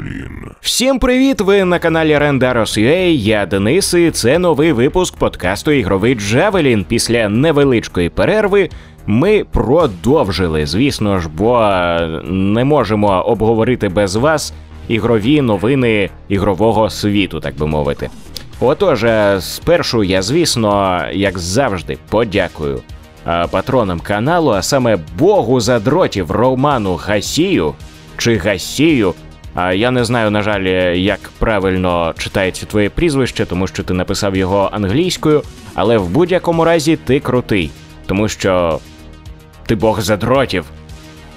Джавелін. Всім привіт! Ви на каналі Rendaros.ua, Я Денис, і це новий випуск подкасту Ігровий Джавелін. Після невеличкої перерви ми продовжили, звісно ж, бо не можемо обговорити без вас ігрові новини ігрового світу, так би мовити. Отож, е, спершу я, звісно, як завжди, подякую е, патронам каналу, а саме Богу задротів Роману Гасію чи Гасію. Я не знаю, на жаль, як правильно читається твоє прізвище, тому що ти написав його англійською, але в будь-якому разі ти крутий, тому що ти Бог задротів.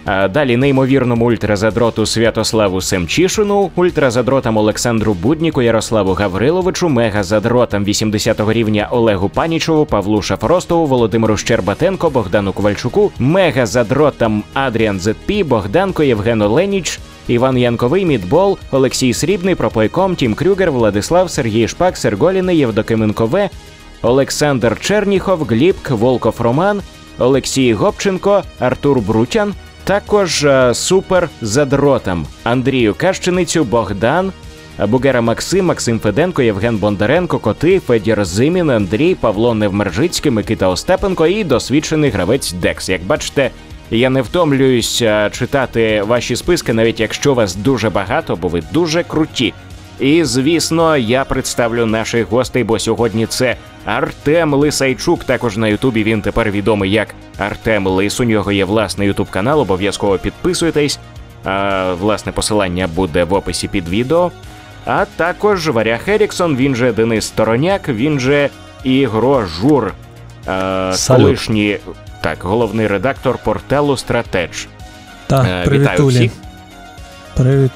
Далі неймовірному ультразадроту Святославу Семчишину, ультразадротам Олександру Будніку, Ярославу Гавриловичу, мегазадротам 80-го рівня Олегу Панічову, Павлу Шафростову, Володимиру Щербатенко, Богдану Ковальчуку, мегазадротам Адріан Зетпі, Богданко, Євгену Леніч, Іван Янковий, Мідбол, Олексій Срібний, Пропойком, Тім Крюгер, Владислав, Сергій Шпак, Серголіни, Євдокименкове, Олександр Черніхов, Глібк, Волков Роман, Олексій Гопченко, Артур Брутян, також е, супер задротам Андрію Кащеницю, Богдан, Бугера Максим, Максим Феденко, Євген Бондаренко, Коти, Федір Зимін, Андрій, Павло Невмержицький, Микита Остапенко і досвідчений гравець Декс. Як бачите, я не втомлююсь е, читати ваші списки, навіть якщо вас дуже багато, бо ви дуже круті. І звісно, я представлю наших гостей, бо сьогодні це Артем Лисайчук. Також на Ютубі він тепер відомий як Артем Лис. У нього є власний Ютуб канал. Обов'язково підписуйтесь. А, Власне посилання буде в описі під відео. А також Варях Еріксон, він же Денис Стороняк, він же Ігрожур, а, Салют. колишній так, головний редактор порталу Стратеж. Так, Е, привіт, вітаю Улі. всіх. Привіт,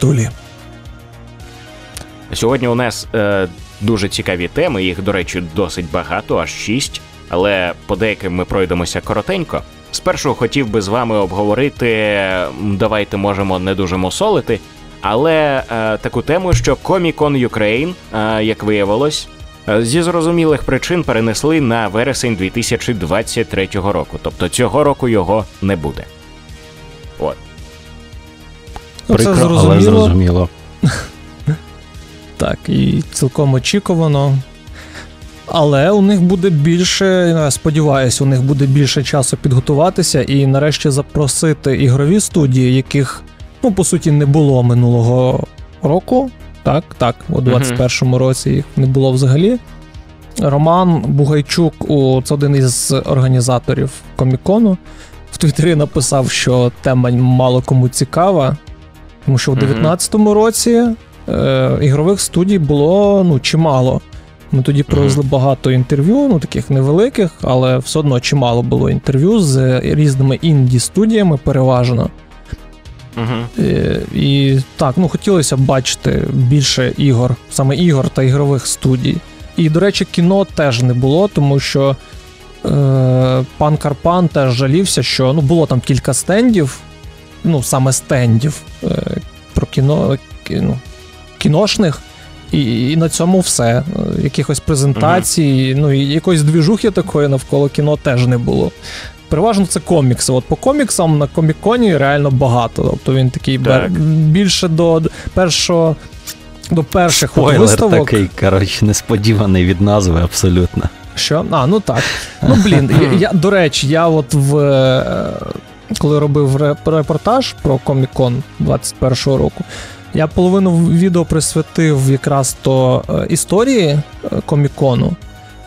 Сьогодні у нас е, дуже цікаві теми, їх, до речі, досить багато, аж шість. Але по деяким ми пройдемося коротенько. Спершу хотів би з вами обговорити, давайте можемо не дуже мусолити, але е, таку тему, що Comic-Con Ukraine, е, як виявилось, зі зрозумілих причин перенесли на вересень 2023 року. Тобто цього року його не буде. От. Ну, це Прикро, але зрозуміло. зрозуміло. Так, і цілком очікувано. Але у них буде більше, я сподіваюся, у них буде більше часу підготуватися і нарешті запросити ігрові студії, яких, ну, по суті, не було минулого року. Так, так, у 21-му році їх не було взагалі. Роман Бугайчук, у- це один із організаторів комікону, в Твіттері написав, що тема мало кому цікава, тому що в Мгм. 19-му році е, ігрових студій було ну, чимало. Ми тоді провезли багато інтерв'ю, ну таких невеликих, але все одно чимало було інтерв'ю з різними інді-студіями переважно. Угу. Е, І так, ну хотілося б бачити більше ігор, саме ігор та ігрових студій. І, до речі, кіно теж не було, тому що е, пан Карпан теж жалівся, що ну, було там кілька стендів, ну саме стендів е, про кіно, кі- ну, кіношних. І, і на цьому все. Е, Якихось презентацій, ну і якоїсь двіжухи такої навколо кіно теж не було. Переважно це комікси. От по коміксам на коміконі реально багато. Тобто він такий Так. більше до першого. До перших от Спойлер виставок. такий, коротше, несподіваний від назви абсолютно. Що? А, ну так. Ну блін, я, я, до речі, я от в. е, Коли робив репортаж про Комікон 21-го року, я половину відео присвятив якраз то е, історії е, Комікону.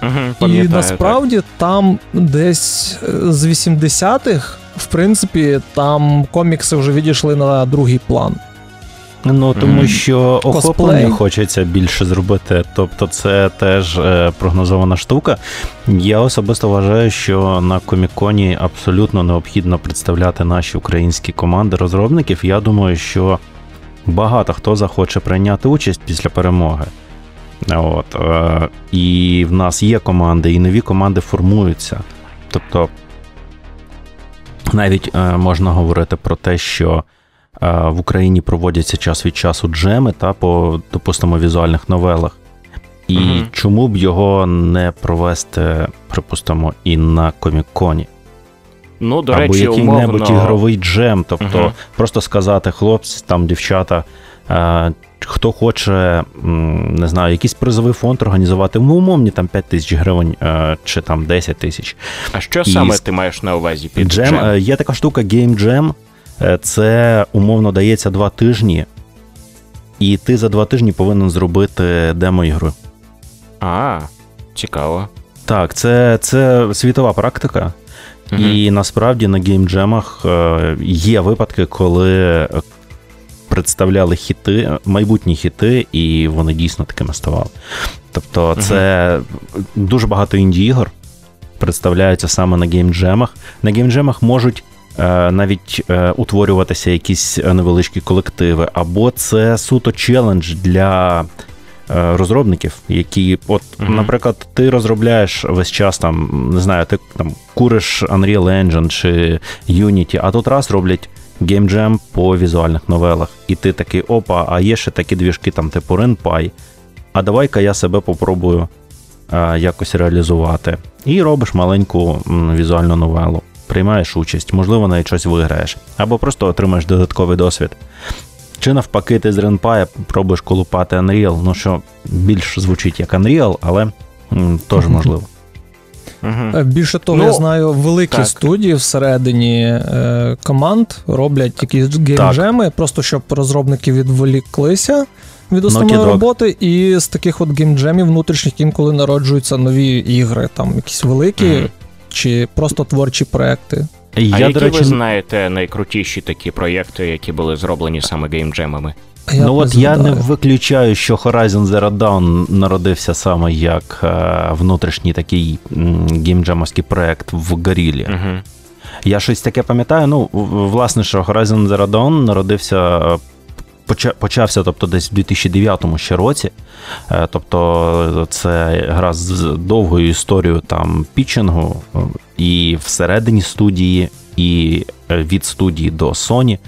Угу, І насправді там десь е, з 80-х, в принципі, там комікси вже відійшли на другий план. Ну тому що охоплення хочеться більше зробити. Тобто, це теж е, прогнозована штука. Я особисто вважаю, що на коміконі абсолютно необхідно представляти наші українські команди розробників. Я думаю, що багато хто захоче прийняти участь після перемоги. От, е, і в нас є команди, і нові команди формуються. Тобто, навіть е, можна говорити про те, що е, в Україні проводяться час від часу джеми та по, допустимо, візуальних новелах. І Мгм. чому б його не провести, припустимо, і на коміконі? Ну, до Або речі, який-небудь умовно... ігровий джем. Тобто Мгм. просто сказати, хлопці, там дівчата, хто хоче, не знаю, якийсь призовий фонд організувати, в умовні там 5 тисяч гривень е, чи там 10 тисяч. А що І саме ти маєш на увазі під джем? джем? Є така штука Game Jam. Це умовно дається два тижні, і ти за два тижні повинен зробити демо-ігру. А, цікаво. Так, це це світова практика. Угу. І насправді на геймджемах є випадки, коли представляли хіти, майбутні хіти, і вони дійсно такими ставали. Тобто, це угу. дуже багато інді-ігор представляються саме на геймджемах. На геймджемах можуть. Е, навіть е, утворюватися якісь невеличкі колективи, або це суто челендж для Е, розробників, які, от, mm-hmm. наприклад, ти розробляєш весь час там, не знаю, ти там куриш Unreal Engine чи Unity, а тут раз роблять геймджем по візуальних новелах. І ти такий, опа, а є ще такі двіжки, там, типу RenPy, а давай-ка я себе попробую а, е, якось реалізувати. І робиш маленьку візуальну новелу. Приймаєш участь, можливо, навіть щось виграєш, або просто отримаєш додатковий досвід. Чи навпаки, ти з RenPy пробуєш колупати Unreal, ну що більш звучить як Unreal, але м, теж можливо. Угу. Більше того, ну, я знаю, великі так. студії всередині е, команд роблять якісь геймджеми, просто щоб розробники відволіклися від основної роботи, і з таких от геймджемів внутрішніх інколи народжуються нові ігри, там якісь великі mm. чи просто творчі проекти. А які до речі... ви знаєте найкрутіші такі проєкти, які були зроблені саме геймджемами? Я ну от я не виключаю, що Horizon Zero Dawn народився саме як е, внутрішній такий геймджемовський проєкт в Горілі. Угу. Я щось таке пам'ятаю. Ну, власне, що Horizon Zero Dawn народився. Почався, тобто, десь в 2009 ще році. Е, тобто, це гра з довгою історією там пітчингу і всередині студії, і е, від студії до Sony.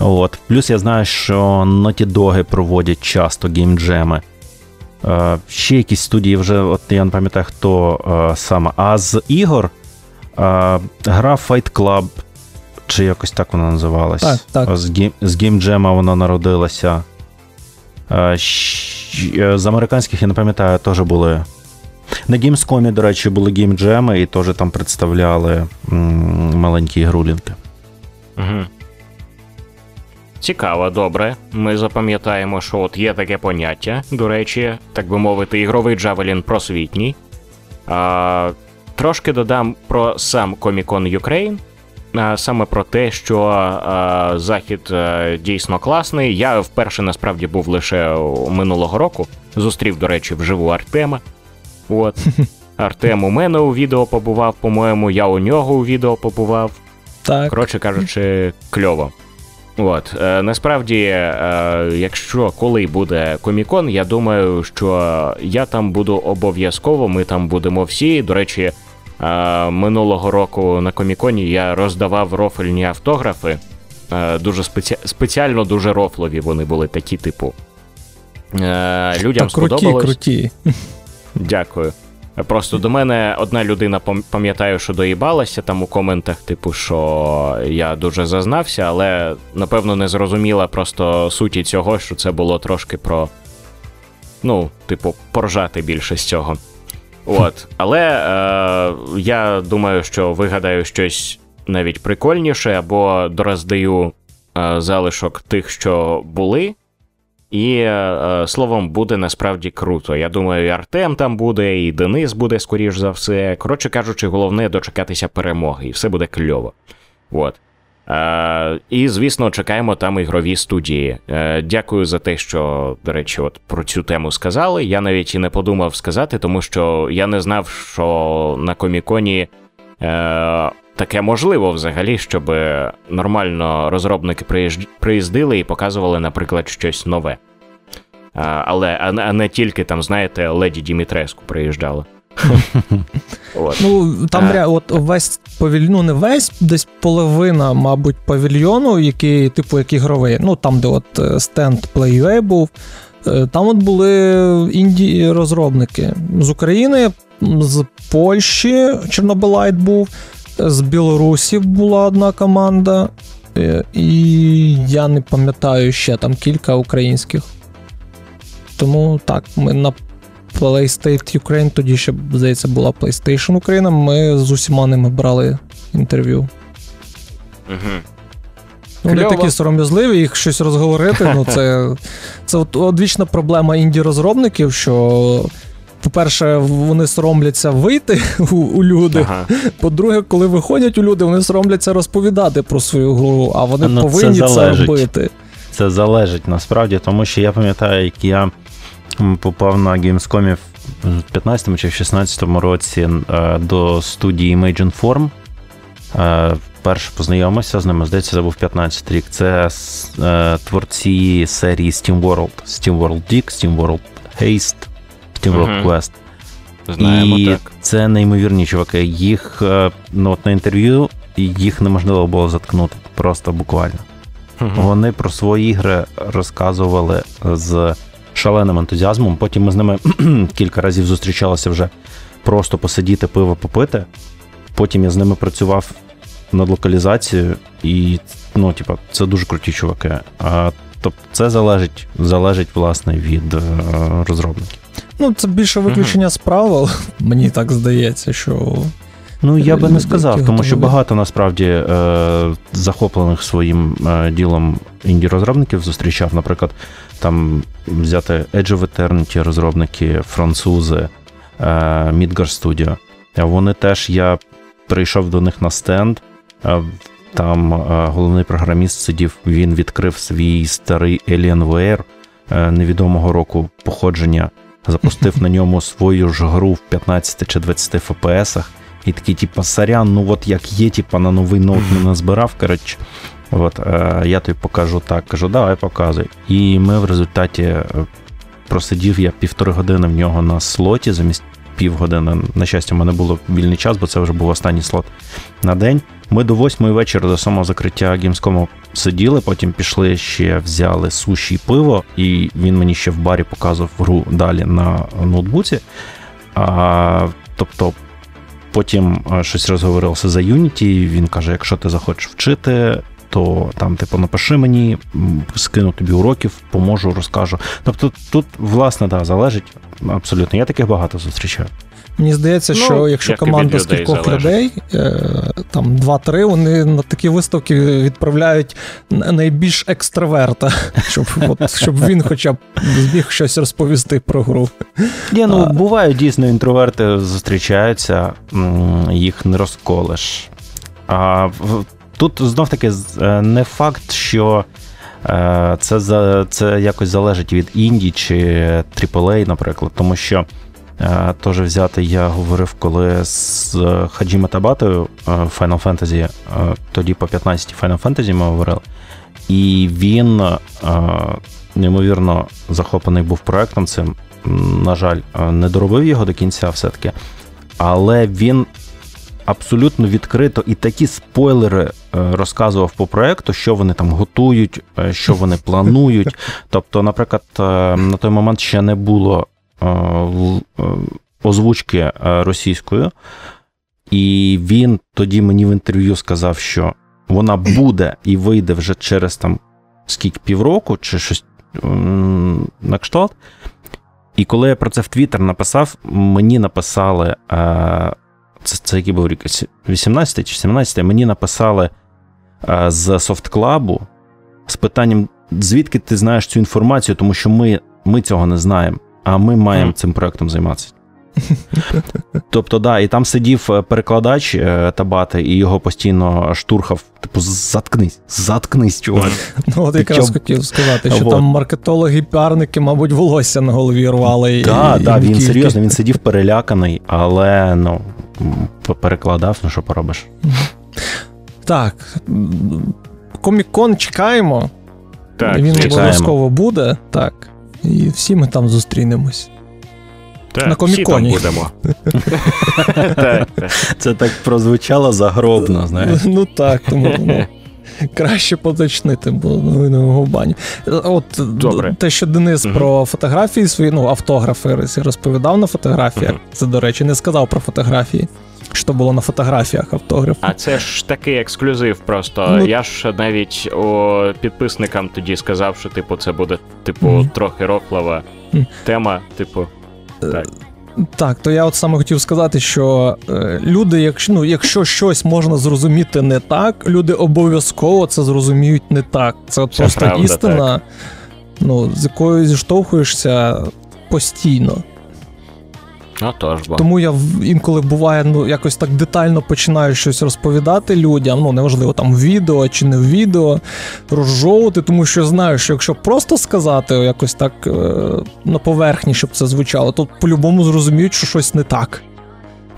От. Плюс я знаю, що Naughty Dog проводять часто геймджеми. Е, ще якісь студії вже, от я не пам'ятаю, хто саме. А з ігор гра Fight Club, чи якось так вона називалась. Так, так. З гейм, з геймджема вона народилася. З американських, я не пам'ятаю, теж були на Gamescom, до речі, були геймджеми і теж там представляли маленькі ігрулінки. Угу. Цікаво, добре. Ми запам'ятаємо, що от є таке поняття, до речі, так би мовити, ігровий Джавелін просвітній. А, Трошки додам про сам Comic-Con Ukraine. Саме про те, що а, захід а, дійсно класний. Я вперше насправді був лише минулого року. Зустрів, до речі, вживу Артема. От. Артем у мене у відео побував, по-моєму, я у нього у відео побував. Так. Коротше кажучи, кльово. От, е, насправді, е, якщо коли буде комікон, я думаю, що я там буду обов'язково, ми там будемо всі. До речі, е, минулого року на коміконі я роздавав рофельні автографи. Дуже спеці... спеціально дуже рофлові вони були такі, типу. Людям так, сподобалось. Круті, круті. Дякую. Просто до мене одна людина пам'ятаю, що доїбалася там у коментах, типу, що я дуже зазнався, але напевно не зрозуміла просто суті цього, що це було трошки про. Ну, типу, поржати більше з цього. От. Але е, я думаю, що вигадаю щось навіть прикольніше, або дороздаю е, залишок тих, що були. І е, е, словом, буде насправді круто. Я думаю, і Артем там буде, і Денис буде, скоріш за все. Коротше кажучи, головне дочекатися перемоги, і все буде кльово. От. Е, І, звісно, чекаємо там ігрові студії. Е, Дякую за те, що, до речі, от про цю тему сказали. Я навіть і не подумав сказати, тому що я не знав, що на коміконі. Е, Таке можливо взагалі, щоб нормально розробники приїздили і показували, наприклад, щось нове. А, Але а не тільки там, знаєте, леді Дімітреску приїжджала. От. Ну, там а... от весь павільйон, ну не весь, десь половина, мабуть, павільйону, який, типу, як ігровий. Ну, там, де от е, стенд PlayUA був. Е, там от були інді розробники з України, з Польщі Чорнобилайт був, з Білорусі була одна команда, е, і я не пам'ятаю ще там кілька українських. Тому так, ми на PlayStation Ukraine, тоді ще, здається, була PlayStation Україна. Ми з усіма ними брали інтерв'ю. Угу. Вони Кльово. такі сором'язливі, їх щось розговорити. Ну, це, це от одвічна проблема інді-розробників, що. По-перше, вони соромляться вийти у, у люди. Ага. По-друге, коли виходять у люди, вони соромляться розповідати про свою гру, а вони Ну, повинні це, залежить. робити. Це залежить насправді, тому що я пам'ятаю, як я попав на Gamescom в 15-му чи в 16-му році е, до студії Imagine Form. Е, Перше познайомився з ними, здається, це був 15 рік. Це е, творці серії SteamWorld, SteamWorld Dig, SteamWorld Haste, SteamWorld Мгм. Quest. Знаємо і так. це неймовірні чуваки. Їх ну, от на інтерв'ю їх неможливо було заткнути, просто буквально. Мгм. Вони про свої ігри розказували з шаленим ентузіазмом. Потім ми з ними кілька разів зустрічалися вже просто посидіти, пиво попити. Потім я з ними працював над локалізацією, і ну, типа, це дуже круті чуваки. А, тобто це залежить, залежить власне від е, розробників. Ну, це більше виключення з правил, мені так здається, що. Ну, я би не сказав, тому що багато насправді е, захоплених своїм е, ділом інді-розробників зустрічав. Наприклад, там взяти Edge of Eternity розробники, французи, е, Midgar Studio. Вони теж я прийшов до них на стенд. е, Там е, головний програміст сидів, він відкрив свій старий Alienware невідомого року походження, запустив на ньому свою ж гру в 15 чи 20 FPS. І такий, типа, сорян, ну от як є, типа, на новий ноут не назбирав. Коротше, от, е, я тобі покажу так. Кажу, давай показуй. І ми в результаті е, просидів я півтори години в нього на слоті замість півгодини. На щастя, в мене було вільний час, бо це вже був останній слот на день. Ми до восьмої вечора до самого закриття Gamescom сиділи, потім пішли ще взяли суші і пиво, і він мені ще в барі показував гру далі на ноутбуці. А, тобто, потім е, щось розговорився за Unity, він каже: якщо ти захочеш вчити, то там, типу, напиши мені, скину тобі уроків, поможу, розкажу. Тобто, тут, власне, да, залежить абсолютно. Я таких багато зустрічаю. Мені здається, Ну, що якщо як команда з кількох залежить. людей, е, там 2-3, вони на такі виставки відправляють найбільш екстраверта, щоб, от, щоб він хоча б зміг щось розповісти про гру. Ні, ну бувають дійсно інтроверти зустрічаються, їх не розколеш. А в- тут знов таки е, не факт, що е, це, за, це якось залежить від інді чи AAA, наприклад, тому що. е, Теж взяти, я говорив, коли з Хаджіма Табатою Final Fantasy, тоді по 15 Final Fantasy ми говорили, і він неймовірно захоплений був проектом цим. На жаль, не доробив його до кінця все-таки, але він абсолютно відкрито і такі спойлери е, розказував по проекту, що вони там готують, е, що вони планують. Тобто, наприклад, е, на той момент ще не було озвучки російською, і він тоді мені в інтерв'ю сказав, що вона буде і вийде вже через там скільки півроку, чи щось на кшталт. І коли я про це в Твіттер написав, мені написали. Е, це, це який був рік? 18 чи 17 мені написали а, з софтклабу з питанням, звідки ти знаєш цю інформацію, тому що ми, ми цього не знаємо, а ми маємо mm. цим проектом займатися. Тобто, да, і там сидів е, перекладач е, Табати, і його постійно штурхав. Типу, заткнись, заткнись, чувак. Ну, от якраз хотів сказати, що там маркетологи, піарники, мабуть, волосся на голові рвали. Так, так, він серйозно, він сидів переляканий, але ну, перекладав, ну що поробиш. Так. м, Комік-кон чекаємо. Так, він обов'язково буде. Так. І всі ми там зустрінемось. Так, на всі там Коміконі. будемо. Це так прозвучало загробно, знаєш. Ну так, тому ну, краще поточнити, бо новинного бані. От Добре. те, що Денис про фотографії свої, ну, автографи розповідав на фотографіях. Це, до речі, не сказав про фотографії. що було на фотографіях автограф. А це ж такий ексклюзив. Просто Ну- я ж навіть о, підписникам тоді сказав, що типу це буде типу Мгм. трохи рохлава тема. Типу, так. Так, то я от саме хотів сказати, що е, люди, якщо ну, якщо щось можна зрозуміти не так, люди обов'язково це зрозуміють не так. Це от просто правда, істина, ну, з якою зіштовхуєшся постійно. Отож, бо. Тому я інколи буває ну, якось так детально починаю щось розповідати людям. Ну, неважливо, там в відео чи не в відео, розжовувати, тому що знаю, що якщо просто сказати, якось так е, на поверхні, щоб це звучало, то по-любому зрозуміють, що щось не так.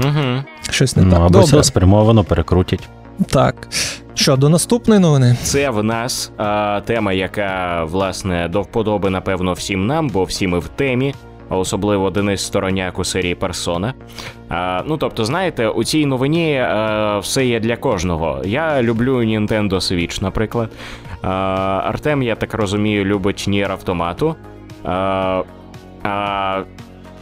Угу. Щось не Ну, так. або Добре, все спрямовано перекрутять. так. Що, до наступної новини? Це в нас а, тема, яка власне до вподоби, напевно, всім нам, бо всі ми в темі, особливо Денис Стороняк у серії Персона. А, ну тобто, знаєте, у цій новині а, все є для кожного. Я люблю Nintendo Switch, наприклад. А, Артем, я так розумію, любить Nier Автомату. А, а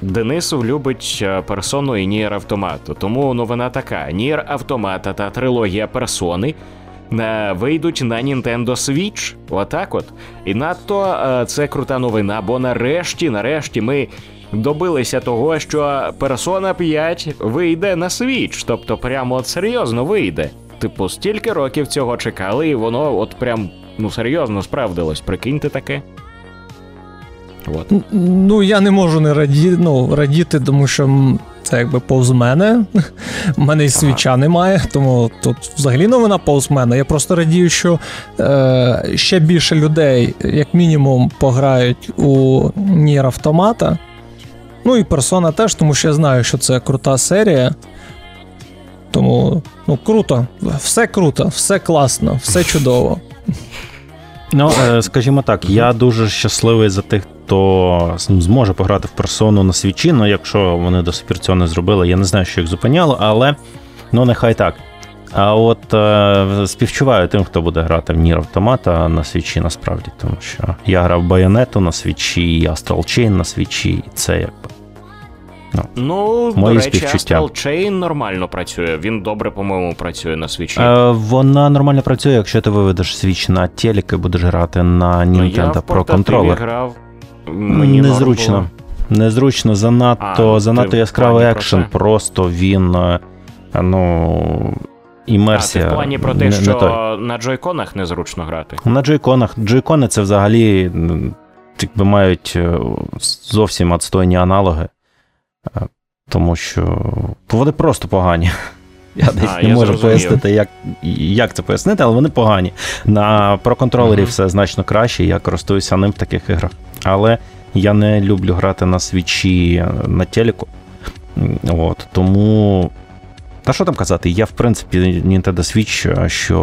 Денису любить е, персону і Nier Автомату. Тому новина така: Nier Автомата та трилогія персони е, вийдуть на Nintendo Switch. Отак от. І надто е, це крута новина, бо нарешті, нарешті ми. Добилися того, що Persona 5 вийде на Switch, тобто прямо от серйозно вийде. Типу, стільки років цього чекали, і воно от прям ну серйозно справдилось. Прикиньте таке. От. Ну, я не можу не раді, ну, радіти, тому що це якби повз мене. У мене і свіча немає, тому тут взагалі новина повз мене. Я просто радію, що е, ще більше людей, як мінімум, пограють у Нір Автомата. Ну і персона теж, тому що я знаю, що це крута серія. Тому, ну, круто, все круто, все класно, все чудово. Ну, е, скажімо так, я дуже щасливий за тих, хто зможе пограти в персону на свічі. Ну, якщо вони до сих пір цього не зробили, я не знаю, що їх зупиняло, але ну нехай так. А от е, співчуваю тим, хто буде грати в Nier Automata на свічі, насправді, тому що я грав Байонету на свічі, Astral Chain на свічі, і це якби. Ну, Мої до речі, співчуття. Astral Chain нормально працює. Він добре, по-моєму, працює на свічі. Е, вона нормально працює, якщо ти виведеш свіч на телек і будеш грати на Ну, я Nintendo в Pro Controller. грав. Мені Незручно. було. Незручно, занадто, А, занадто ти яскравий плані про просто він. е, Ну, А, ти в плані про те, не- що не той. на джойконах незручно грати. На джойконах. Джойкони це взагалі якби мають е, зовсім відстойні аналоги. Е, Тому що вони просто погані. Я десь А, не я можу зрозумів. пояснити, як, як це пояснити, але вони погані. На проконтролері Мгм. все значно краще, я користуюся ним в таких іграх. Але я не люблю грати на свічі на телеку. От, тому. Та що там казати? Я, в принципі, Nintendo Switch, що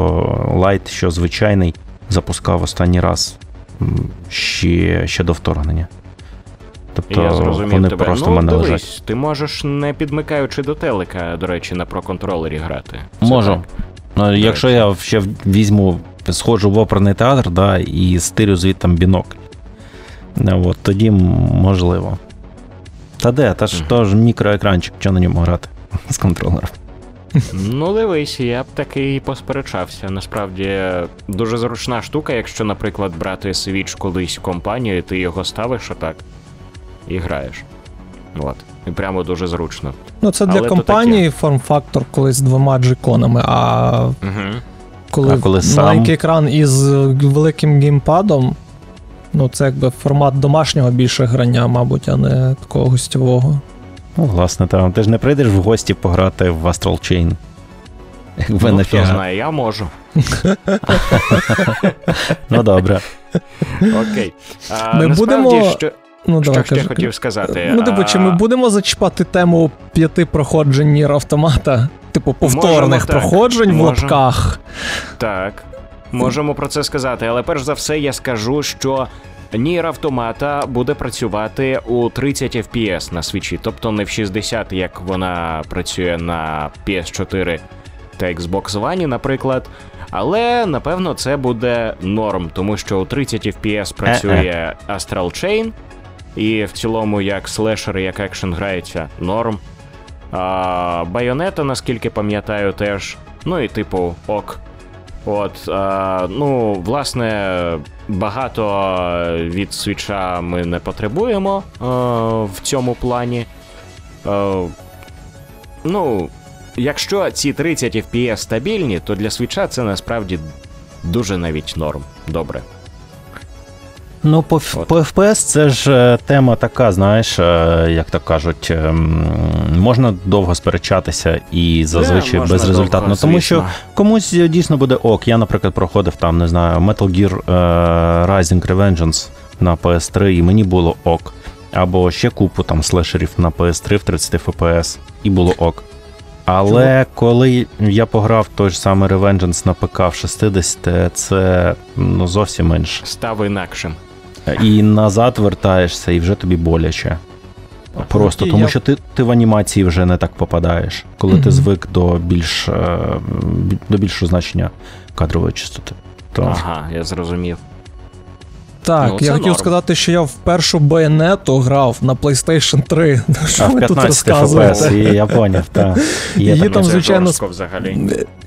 Lite, що звичайний, запускав останній раз ще, ще до вторгнення. Тобто я зрозумів вони тебе. просто ну, мене дивись, лежать. ти можеш не підмикаючи до телека, до речі, на проконтролері грати. Це Можу. так. Ну, якщо я ще візьму, сходжу в оперний театр, да, і стирю звідтам бінокль. Ну, От, тоді можливо. Та де? Та ж то ж мікроекранчик, що на ньому грати з контролером. Ну, дивись, я б таки і посперечався. Насправді дуже зручна штука, якщо, наприклад, брати Switch колись в компанію, і ти його ставиш отак і граєш. От. І прямо дуже зручно. Ну, це для Але компанії форм-фактор колись з двома джиконами, а Угу. коли, А коли сам? екран із великим геймпадом, ну це якби формат домашнього більше грання, мабуть, а не такого гостьового. Ну, власне, там ти ж не прийдеш в гості пограти в Astral Chain. Якби ну, не хто знає, я можу. Ну добре. Окей. А, Ми насправді, будемо- Що, Ну, що давай, ж ти кажи. хотів сказати? Ну, типу, чи ми будемо зачіпати тему п'яти проходжень Нір автомата? Типу, повторних Можемо, так. проходжень в Можемо. лапках. Так, можемо про це сказати, але перш за все я скажу, що Нір Автомата буде працювати у 30 FPS на свічі, тобто не в 60, як вона працює на PS4 та Xbox One, наприклад. Але напевно це буде норм, тому що у 30 FPS працює Astral Chain, і в цілому як слешер, як екшен грається норм. А, Байонета, наскільки пам'ятаю, теж. Ну і типу, ок. От, а, ну, власне, багато від свіча ми не потребуємо а, в цьому плані. А, ну, якщо ці 30 FPS стабільні, то для свіча це насправді дуже навіть норм. Добре. Ну, по, по FPS це ж е, тема така, знаєш, е, як то кажуть, ем, можна довго сперечатися і зазвичай можна безрезультатно. довго, тому що комусь е, дійсно буде ок. Я, наприклад, проходив там, не знаю, Metal Gear Rising Revengeance на PS3, і мені було ок. Або ще купу там слешерів на PS3 в 30 FPS, і було ок. Але коли я пограв той ж самий Revengeance на ПК в 60, це ну, зовсім інше. Став інакшим. І назад вертаєшся, і вже тобі боляче. Просто тому, що ти, ти в анімації вже не так попадаєш, коли ти звик до більш е, до більшого значення кадрової частоти. То Ага, я зрозумів. Так, Ну, я хотів норм. сказати, що я в першу байонету грав на PlayStation 3. Що а ви тут розказуєте? FPS, і я поняв, так. Її там, звичайно, взагалі.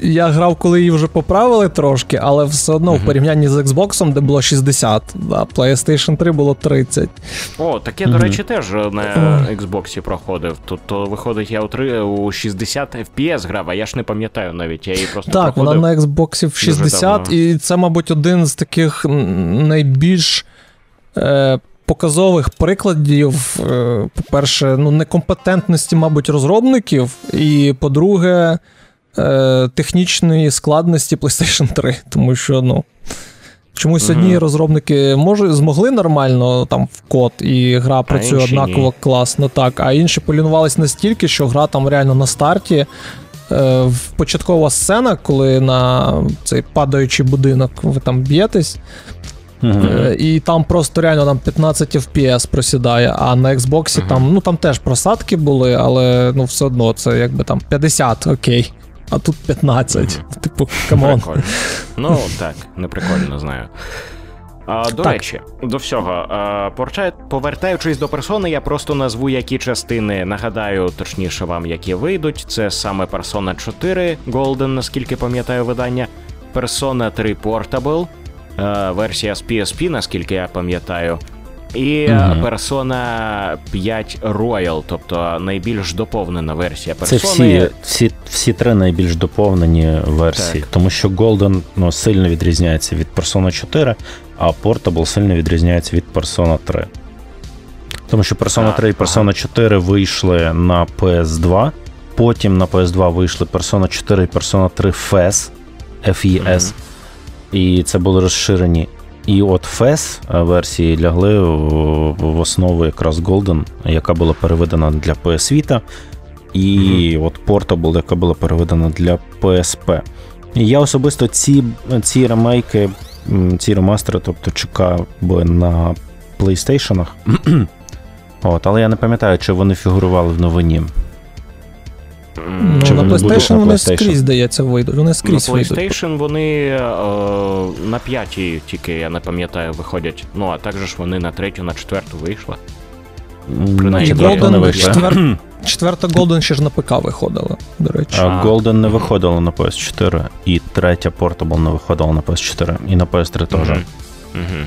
Я грав, коли її вже поправили трошки, але все одно в порівнянні з Xbox, де було 60, а PlayStation 3 було 30. О, таке, до речі, теж на Xbox проходив. Тут то виходить, я у, три, у 60 FPS грав, а я ж не пам'ятаю навіть, я її просто Так, проходив. вона на Xbox 60, і це, мабуть, один з таких м, найбільш е, показових прикладів. Е, по-перше, ну, некомпетентності, мабуть, розробників, і по-друге, е, технічної складності PlayStation 3, тому що, ну. Чомусь Мгм. одні розробники може, змогли нормально там в код, і гра працює однаково ні. класно, так, а інші полінувались настільки, що гра там реально на старті. Е, початкова сцена, коли на цей падаючий будинок ви там б'єтесь, Е, і там просто реально там 15 FPS просідає, а на Xbox Мгм. там, ну там теж просадки були, але ну все одно це якби там 50, окей. А тут 15. Типу, come on. Прикольно. Ну, так, не прикольно, знаю. А, до Так. речі, до всього, а, повертаючись до персони, я просто назву які частини, нагадаю, точніше вам, які вийдуть. Це саме Persona 4 Golden, наскільки пам'ятаю видання, Persona 3 Portable, версія з PSP, наскільки я пам'ятаю. І е, Persona 5 Royal, тобто найбільш доповнена версія Це всі, всі, всі три найбільш доповнені версії, Так. тому що Golden ну, сильно відрізняється від Persona 4, а Portable сильно відрізняється від Persona 3. Тому що Persona Так, 3 і Persona ага. 4 вийшли на PS2, потім на PS2 вийшли Persona 4 і Persona 3 FES, FES, і це були розширені. І от FES версії лягли в основу якраз Golden, яка була переведена для PS Vita, і от Portable, яка була переведена для PSP. І я особисто ці, ці ремейки, ці ремастери, тобто чекав би на PlayStation. От, але я не пам'ятаю, чи вони фігурували в новині. Ну, Чи на вони PlayStation на вони PlayStation? скрізь, здається, вийдуть. Вони На скрізь вийдуть. PlayStation вони е, на п'ятій тільки, я не пам'ятаю, виходять. Ну, а також ж вони на третю, на четверту вийшли. Принаймні, На четверту не Golden вийшли. четвер- Четверта Golden ще ж на ПК виходила, до речі. А А. Golden не виходила на PS4, і третя Portable не виходила на PS4, і на PS3 теж. Мгм. Мгм.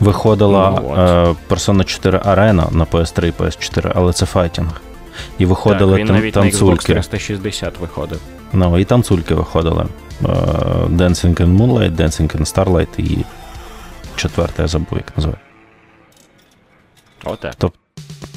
Виходила Ну, от. е, Persona 4 Arena на PS3 і PS4, але це файтінг. І виходили так, він навіть на Xbox 360 виходив. Ну, і танцульки виходили. Е, Dancing in Moonlight, Dancing in Starlight і четверте, я забув, як називає. Отак.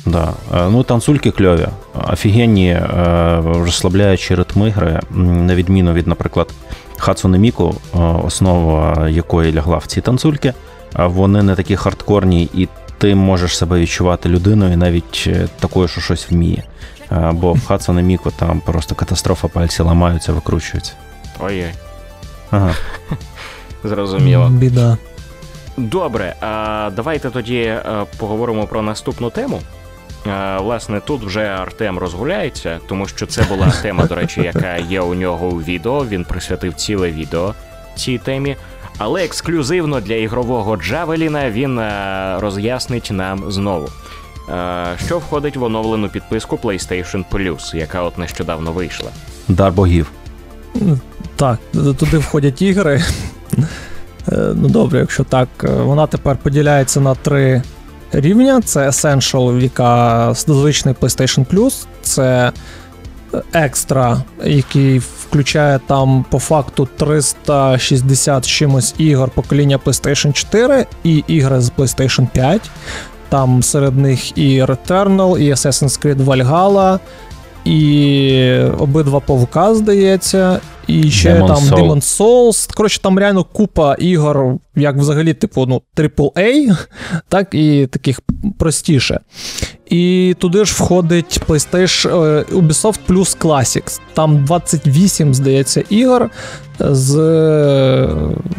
Да. Е, Ну, танцульки кльові, офігенні, е, розслабляючі ритми гри, на відміну від, наприклад, Хацуне Міку, основа якої лягла в ці танцульки, а вони не такі хардкорні, і ти можеш себе відчувати людиною навіть е, такою, що щось вміє. Бо в Хацуне Міку там просто катастрофа, пальці ламаються, викручуються. Ой-ой, Ага. зрозуміло. Біда. Добре, а давайте тоді е, поговоримо про наступну тему. Е, Власне, тут вже Артем розгуляється, тому що це була тема, до речі, яка є у нього у відео. Він присвятив ціле відео цій темі. Але ексклюзивно для ігрового Джавеліна він е, роз'яснить нам знову. Що входить в оновлену підписку PlayStation Plus, яка от нещодавно вийшла? Дар богів. Так, туди входять ігри. Е, ну добре, якщо так, е, вона тепер поділяється на три рівня: це Essential, яка звичний PlayStation Plus, це екстра, який включає там по факту 360 чимось ігор покоління PlayStation 4 і ігри з PlayStation 5. Там серед них і Returnal, і Assassin's Creed Valhalla, і обидва павука, здається, і ще Demon там Soul. Demon Souls. Коротше, там реально купа ігор, як взагалі, типу, ну, AAA, так і таких простіше. І туди ж входить PlayStation е, Ubisoft Plus Classics. Там 28, здається, ігор з е,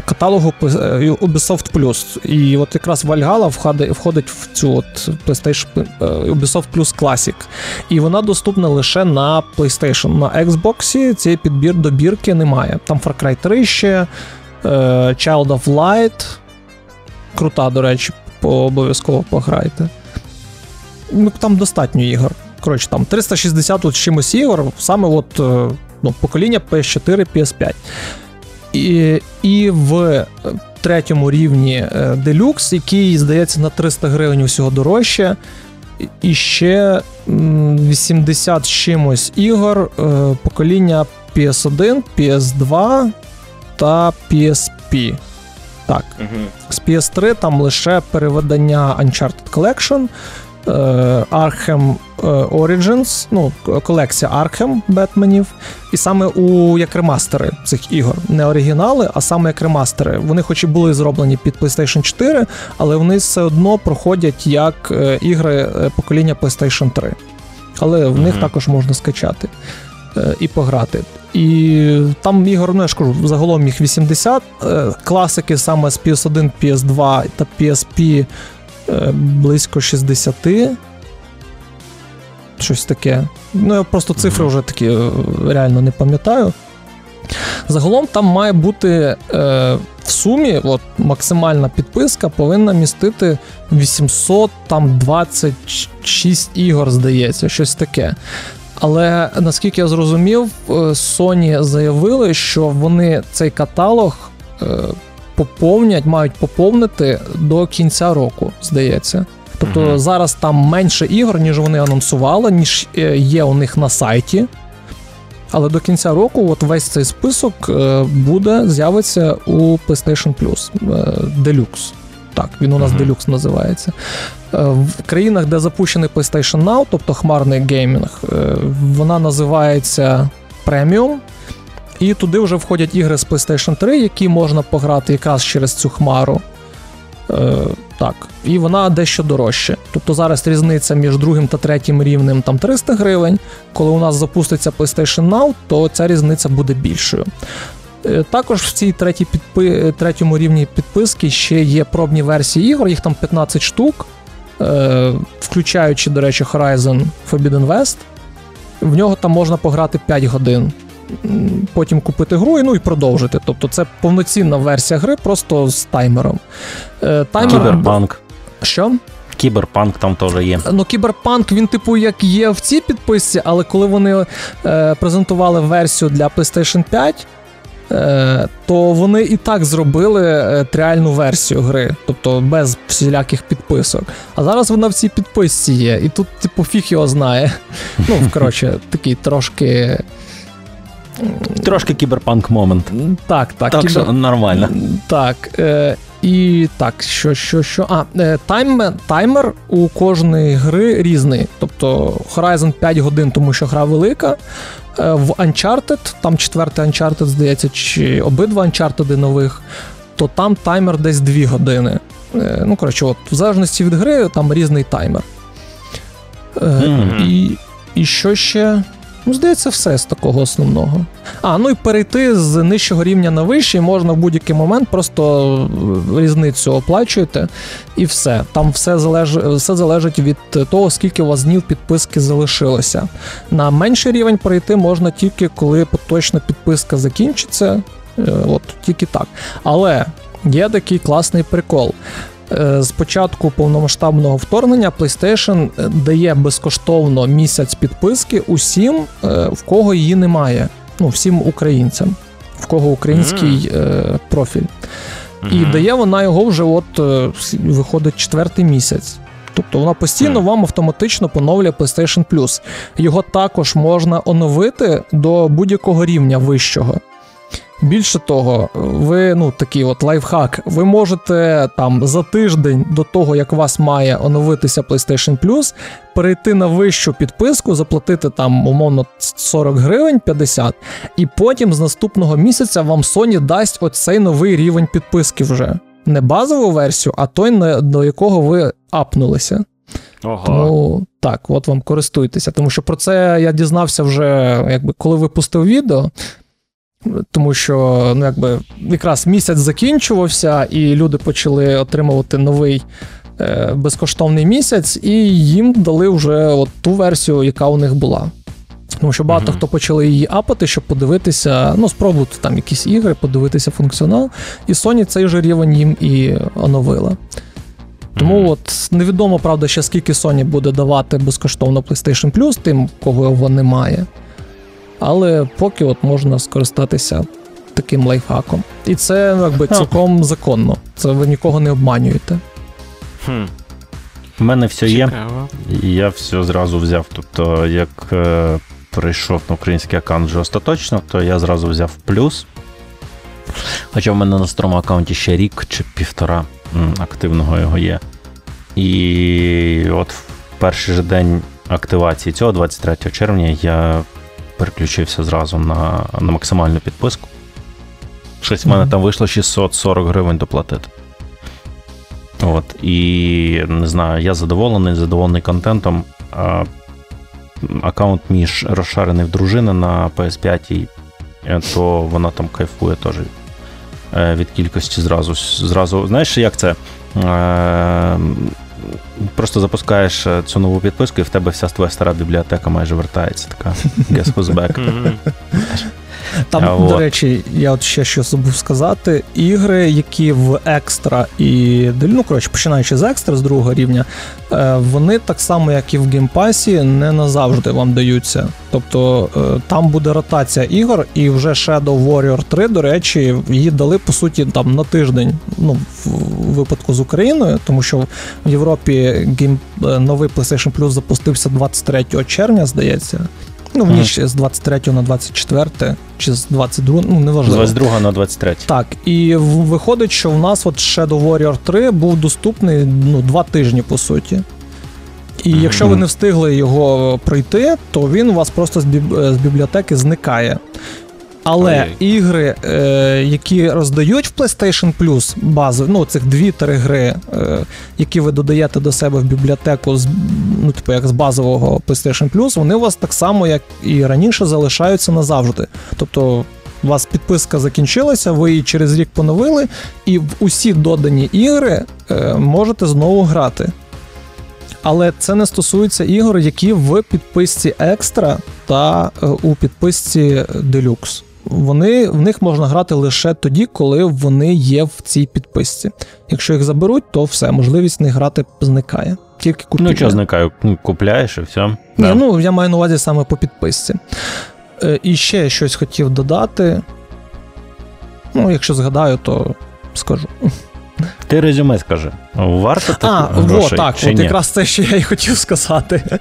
каталогу е, Ubisoft Plus. І от якраз Valhalla входить в цю от PlayStation Ubisoft Plus Classic. І вона доступна лише на PlayStation. На Xbox цей підбір добірки немає. Там Far Cry 3 ще, Child of Light. Крута, до речі, обов'язково пограйте ну там достатньо ігор. Коротше, там 360 от чимось ігор, саме от е, ну, покоління PS4, PS5. І і в третьому рівні Deluxe, який, здається, на 300 гривень усього дорожче. І ще 80 чимось ігор е, покоління PS1, PS2 та PSP. Так. З PS3 там лише переведення Uncharted Collection. Е, Arkham е, Origins, ну, колекція Arkham Бетменів, і саме у як ремастери цих ігор. Не оригінали, а саме як ремастери. Вони, хоч і були зроблені під PlayStation 4, але вони все одно проходять як е, ігри покоління PlayStation 3. Але в них mm-hmm. також можна скачати і пограти. І там ігор, ну я ж кажу, загалом їх 80. Класики саме з PS1, PS2 та PSP близько 60. Щось таке. Ну, я просто цифри вже такі е, реально не пам'ятаю. Загалом там має бути е, в сумі от, максимальна підписка повинна містити 826 ігор, здається, щось таке. Але наскільки я зрозумів, е, Sony заявили, що вони цей каталог е, поповнять, мають поповнити до кінця року, здається. Тобто mm зараз там менше ігор, ніж вони анонсували, ніж е, є у них на сайті. Але до кінця року от весь цей список е, буде з'явиться у PlayStation Plus е, Deluxe. Так, він у нас uh-huh. Deluxe називається. В країнах, де запущений PlayStation Now, тобто хмарний геймінг, вона називається Premium. І туди вже входять ігри з PlayStation 3, які можна пограти якраз через цю хмару. Е, Так, і вона дещо дорожче. Тобто зараз різниця між другим та третім рівнем там 300 гривень. Коли у нас запуститься PlayStation Now, то ця різниця буде більшою. Е, також в цій третій підпи... третьому рівні підписки ще є пробні версії ігор, їх там 15 штук, е, включаючи, до речі, Horizon Forbidden West. В нього там можна пограти 5 годин потім купити гру і ну і продовжити. Тобто це повноцінна версія гри, просто з таймером. Е, таймер... Кіберпанк. Що? Кіберпанк там теж є. Ну, кіберпанк, він, типу, як є в цій підписці, але коли вони е, презентували версію для PlayStation 5, е, то вони і так зробили е, реальну версію гри, тобто без всіляких підписок. А зараз вона в цій підписці є. І тут, типу, фіг його знає. Ну, коротше, такий трошки. Трошки кіберпанк момент. Так, так. Так, кібер... що нормально. Так. Е, І так, що, що, що. А, е, таймер, таймер у кожної гри різний. Тобто Horizon 5 годин, тому що гра велика. Е, в Uncharted, там четвертий Uncharted, здається, чи обидва Uncharted нових, то там таймер десь 2 години. Е, ну, коротше, от, в залежності від гри, там різний таймер. Е, mm-hmm. І, І що ще? Ну, здається, все з такого основного. А, ну і перейти з нижчого рівня на вищий можна в будь-який момент, просто різницю оплачуєте і все. Там все залежить все залежить від того, скільки у вас днів підписки залишилося. На менший рівень перейти можна тільки коли поточна підписка закінчиться. Е, от тільки так. Але є такий класний прикол. Е, з початку повномасштабного вторгнення PlayStation е, дає безкоштовно місяць підписки усім, е, в кого її немає. Ну, всім українцям, в кого український mm. профіль. Mm-hmm. І дає вона його вже, от виходить четвертий місяць. Тобто вона постійно mm. вам автоматично поновлює PlayStation Plus. Його також можна оновити до будь-якого рівня вищого. Більше того, ви ну такий от лайфхак, ви можете там за тиждень до того, як у вас має оновитися PlayStation Plus, перейти на вищу підписку, заплатити там умовно 40 гривень 50, і потім з наступного місяця вам Sony дасть оцей новий рівень підписки вже. Не базову версію, а той, до якого ви апнулися. Ого. Тому так, от вам користуйтеся. Тому що про це я дізнався вже, якби коли випустив відео. Тому що ну, якби якраз місяць закінчувався, і люди почали отримувати новий е, безкоштовний місяць, і їм дали вже от ту версію, яка у них була. Тому що багато mm-hmm. хто почали її апати, щоб подивитися, ну, спробувати там якісь ігри, подивитися функціонал. І Sony цей же рівень їм і оновила. Тому mm-hmm. от невідомо, правда, ще скільки Sony буде давати безкоштовно PlayStation Plus, тим, кого його немає. Але поки от можна скористатися таким лайфхаком. І це ну, якби цілком законно. Це ви нікого не обманюєте. Хм. У мене все є. Я все зразу взяв. Тобто, як е, прийшов на український аккаунт вже остаточно, то я зразу взяв плюс. Хоча в мене на старому аккаунті ще рік чи півтора активного його є. І от в перший же день активації цього, 23 червня, я переключився зразу на на максимальну підписку. Щось в мене там вийшло 640 гривень доплатити. От, І не знаю, я задоволений, задоволений контентом. А, Аккаунт мій розшарений в дружини на PS5, е, то вона там кайфує теж е, від кількості зразу. зразу. Знаєш, як це? Просто запускаєш е, цю нову підписку, і в тебе вся твоя стара бібліотека майже вертається. Така guess who's back. Там, а, до речі, я от ще що забув сказати: ігри, які в екстра і ну, коротше, починаючи з екстра з другого рівня, е, вони так само, як і в геймпасі, не назавжди вам даються. Тобто е, там буде ротація ігор, і вже Shadow Warrior 3, до речі, її дали по суті там на тиждень. Ну, в випадку з Україною, тому що в Європі гейм е, новий PlayStation Plus запустився 23 червня, здається. Ну, в ніч з 23 на 24 чи з 22, ну неважливо. З 22 на 23. Так, і виходить, що в нас от Shadow Warrior 3 був доступний ну, два тижні, по суті. І mm-hmm. якщо ви не встигли його пройти, то він у вас просто з, з бібліотеки зникає. Але Ой. ігри, е, які роздають в PlayStation Plus бази, ну цих дві-три гри, е, які ви додаєте до себе в бібліотеку з ну, типу, як з базового PlayStation Plus, вони у вас так само, як і раніше, залишаються назавжди. Тобто. У вас підписка закінчилася, ви її через рік поновили, і в усі додані ігри е, можете знову грати. Але це не стосується ігор, які в підписці екстра та е, у підписці Deluxe вони в них можна грати лише тоді, коли вони є в цій підписці. Якщо їх заберуть, то все, можливість не грати зникає. Тільки купівля. Ну, що зникає, купляєш і все. Ні, да. ну я маю на увазі саме по підписці. Е, І ще щось хотів додати. Ну, якщо згадаю, то скажу. Ти резюме скажи. Варто так? А, грошей, во, так, от ні? якраз це, що я й хотів сказати.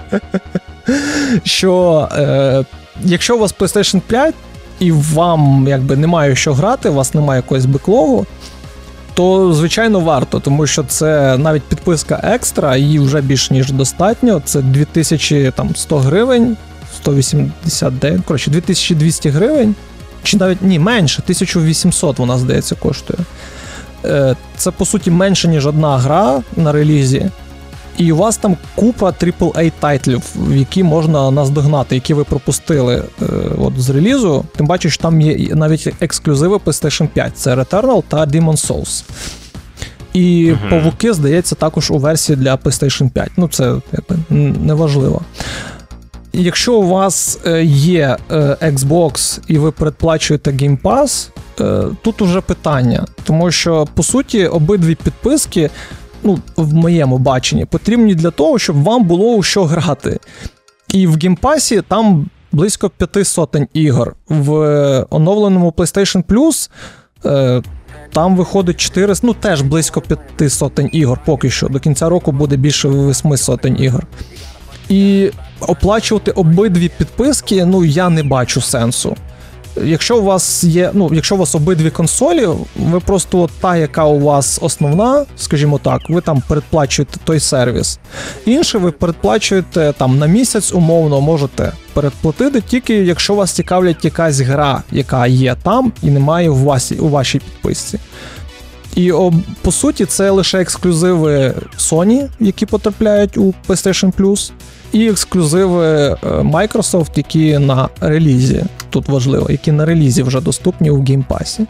Що е, якщо у вас PlayStation 5, і вам якби немає що грати, у вас немає якогось беклогу, то звичайно варто, тому що це навіть підписка екстра, її вже більш ніж достатньо. Це 2100 гривень, 189, коротше, 2200 гривень. Чи навіть ні, менше, 1800 вона, здається, коштує. Е, це по суті менше, ніж одна гра на релізі. І у вас там купа aaa тайтлів, які можна наздогнати, які ви пропустили е, от з релізу. Тим бачиш, там є навіть ексклюзиви PlayStation 5. Це Returnal та Demon's Souls. І uh-huh. павуки, здається, також у версії для PlayStation 5. Ну, це якби неважливо. Якщо у вас е, є е, Xbox і ви передплачуєте Game Pass, е, тут уже питання, тому що по суті обидві підписки ну, в моєму баченні, потрібні для того, щоб вам було у що грати. І в геймпасі там близько п'яти сотень ігор. В оновленому PlayStation Plus е, там виходить 4, ну теж близько п'яти сотень ігор поки що. До кінця року буде більше восьми сотень ігор. І оплачувати обидві підписки, ну я не бачу сенсу. Якщо у вас є, ну, якщо у вас обидві консолі, ви просто от та, яка у вас основна, скажімо так, ви там передплачуєте той сервіс. Інше ви передплачуєте там на місяць, умовно, можете передплатити, тільки якщо вас цікавлять якась гра, яка є там і немає у, вас, у вашій підписці. І по суті, це лише ексклюзиви Sony, які потрапляють у PlayStation Plus, і ексклюзиви е, Microsoft, які на релізі тут важливо, які на релізі вже доступні у геймпасі.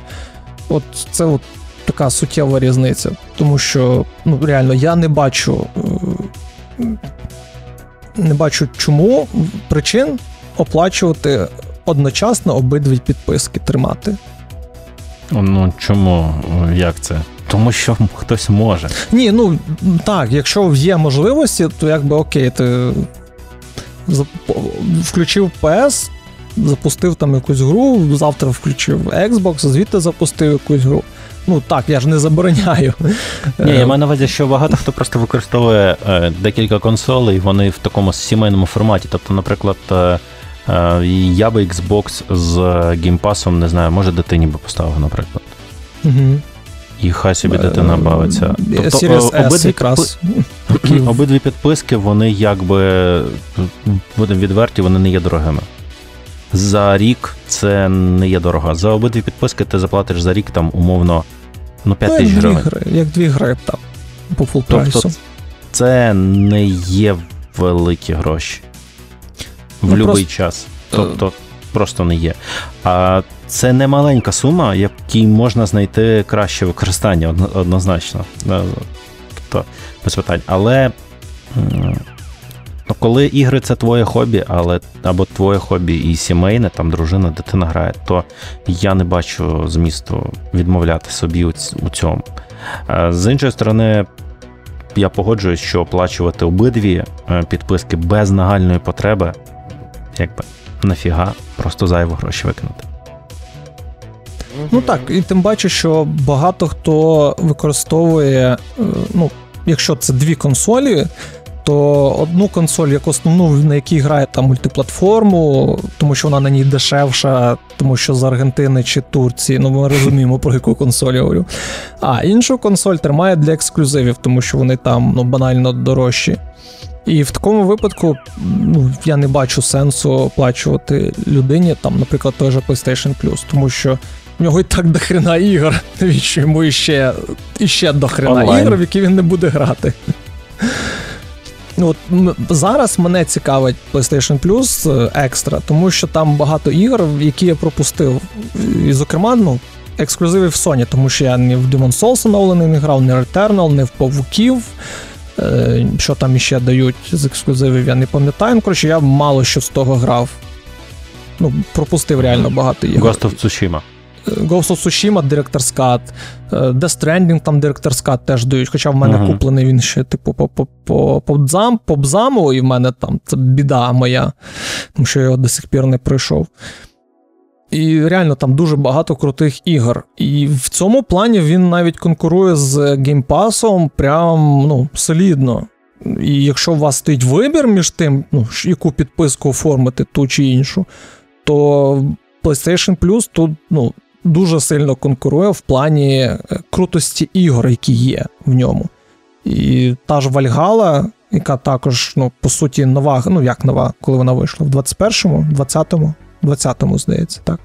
От це от така суттєва різниця. Тому що ну, реально я не бачу е, не бачу чому причин оплачувати одночасно обидві підписки тримати. Ну чому? Як це? Тому що хтось може. Ні, ну так, якщо є можливості, то якби окей, ти включив PS, запустив там якусь гру, завтра включив Xbox, звідти запустив якусь гру. Ну так, я ж не забороняю. Ні, я маю на увазі, що багато хто просто використовує е, декілька консолей, вони в такому сімейному форматі. Тобто, наприклад, е, е, я би Xbox з геймпасом, не знаю, може дитині би поставив, наприклад. Угу. І хай собі дитина бавиться. Тобто, Series обидві, якраз. обидві підписки, вони якби будемо відверті, вони не є дорогими. За рік це не є дорого. За обидві підписки ти заплатиш за рік там умовно ну, 5 тисяч ну, гривень. Гри, як дві гри там по фул прайсу. Тобто це не є великі гроші в ну, будь-який час. Тобто просто не є. А це не маленька сума, якій можна знайти краще використання однозначно. Тобто, без питань. Але коли ігри це твоє хобі, але або твоє хобі і сімейне, там дружина, дитина грає, то я не бачу змісту відмовляти собі у цьому. З іншої сторони, я погоджуюсь, що оплачувати обидві е, підписки без нагальної потреби, якби нафіга, просто зайво гроші викинути. Ну так, і тим бачу, що багато хто використовує, е, ну, якщо це дві консолі, то одну консоль, як основну, на якій грає там мультиплатформу, тому що вона на ній дешевша, тому що з Аргентини чи Турції, ну ми розуміємо, про яку консоль я говорю. А іншу консоль тримає для ексклюзивів, тому що вони там ну, банально дорожчі. І в такому випадку ну, я не бачу сенсу оплачувати людині, там, наприклад, той же PlayStation Plus, тому що в нього і так дохрена ігор, навіщо йому іще, іще дохрена Онлайн. ігор, в які він не буде грати. Ну, от Зараз мене цікавить PlayStation Plus е, екстра, тому що там багато ігор, які я пропустив. І, зокрема, ну, ексклюзиви в Sony, тому що я не в Demon Souls оновлений не грав, не Returnal, не в Павуків. Е, що там іще дають з ексклюзивів, я не пам'ятаю. Ну, коротше, я мало що з того грав. Ну, пропустив реально багато ігор. Ghost of Tsushima. Ghost of Tsushima Director's Cut, е, Death Stranding там Director's Cut теж дають, хоча в мене uh-huh. куплений він ще, типу, по бзаму, і в мене там це біда моя, тому що я його до сих пір не пройшов. І реально там дуже багато крутих ігор. І в цьому плані він навіть конкурує з геймпасом прям ну, солідно. І якщо у вас стоїть вибір між тим, ну, яку підписку оформити ту чи іншу, то PlayStation Plus тут ну, дуже сильно конкурує в плані е, крутості ігор, які є в ньому. І та ж Вальгала, яка також, ну, по суті, нова, ну як нова, коли вона вийшла? В 21-му, 20-му, 20-му, здається, так.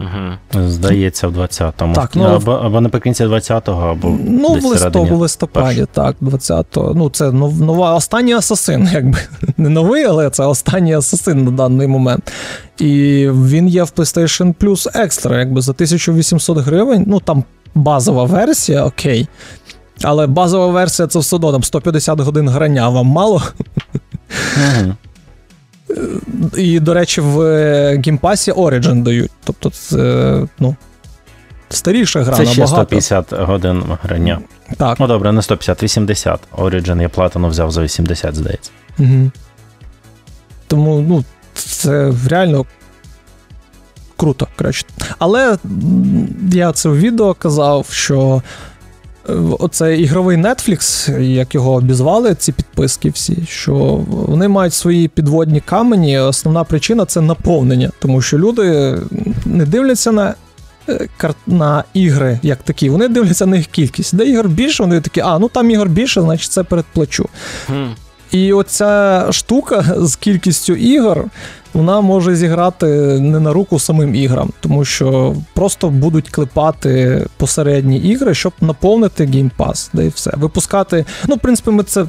Угу. Здається, в 20-му. Так, ну, або або наприкінці 20-го, або. Ну, десь в листопаді, в листопаді, так, 20-го. Ну, це нова останній асасин, якби. Не новий, але це останній асасин на даний момент. І він є в PlayStation Plus Extra, якби за 1800 гривень. Ну, там базова версія, окей. Але базова версія це все одно там 150 годин грання, вам мало. Угу. І, до речі, в геймпасі Origin дають. Тобто, це, ну. старіша гра Це ще набагато. 150 годин грання. Так. Ну добре, не 150, 80. Origin я платину взяв за 80, здається. Угу. Тому, ну, це реально круто, коротше. Але я це в відео казав, що е, оцей ігровий Netflix, як його обізвали, ці підписки всі, що вони мають свої підводні камені. Основна причина це наповнення, тому що люди не дивляться на. е, На ігри як такі, вони дивляться на їх кількість. Де ігор більше, вони такі, а ну там ігор більше, значить це передплачу. І оця штука з кількістю ігор, вона може зіграти не на руку самим іграм, тому що просто будуть клепати посередні ігри, щоб наповнити Pass, да і все. Випускати. Ну, в принципі, ми це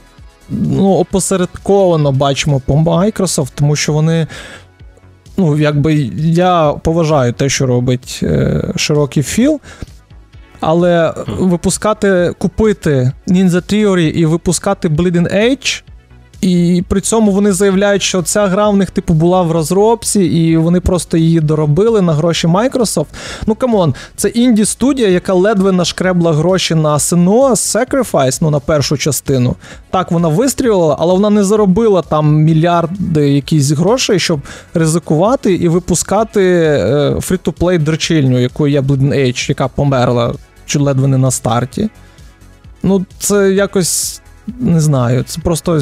ну, опосередковано бачимо по Microsoft, тому що вони. Ну, якби я поважаю те, що робить е, широкий філ. Але випускати, купити Ninja Theory і випускати Bleeding Edge, і при цьому вони заявляють, що ця гра в них типу була в розробці, і вони просто її доробили на гроші Microsoft. Ну come on, це інді студія, яка ледве нашкребла гроші на Senua Sacrifice, ну на першу частину. Так, вона вистрілила, але вона не заробила там мільярди якісь грошей, щоб ризикувати і випускати free-to-play дрочильню, якою є Bleeding Edge, яка померла чи ледве не на старті. Ну, це якось не знаю, це просто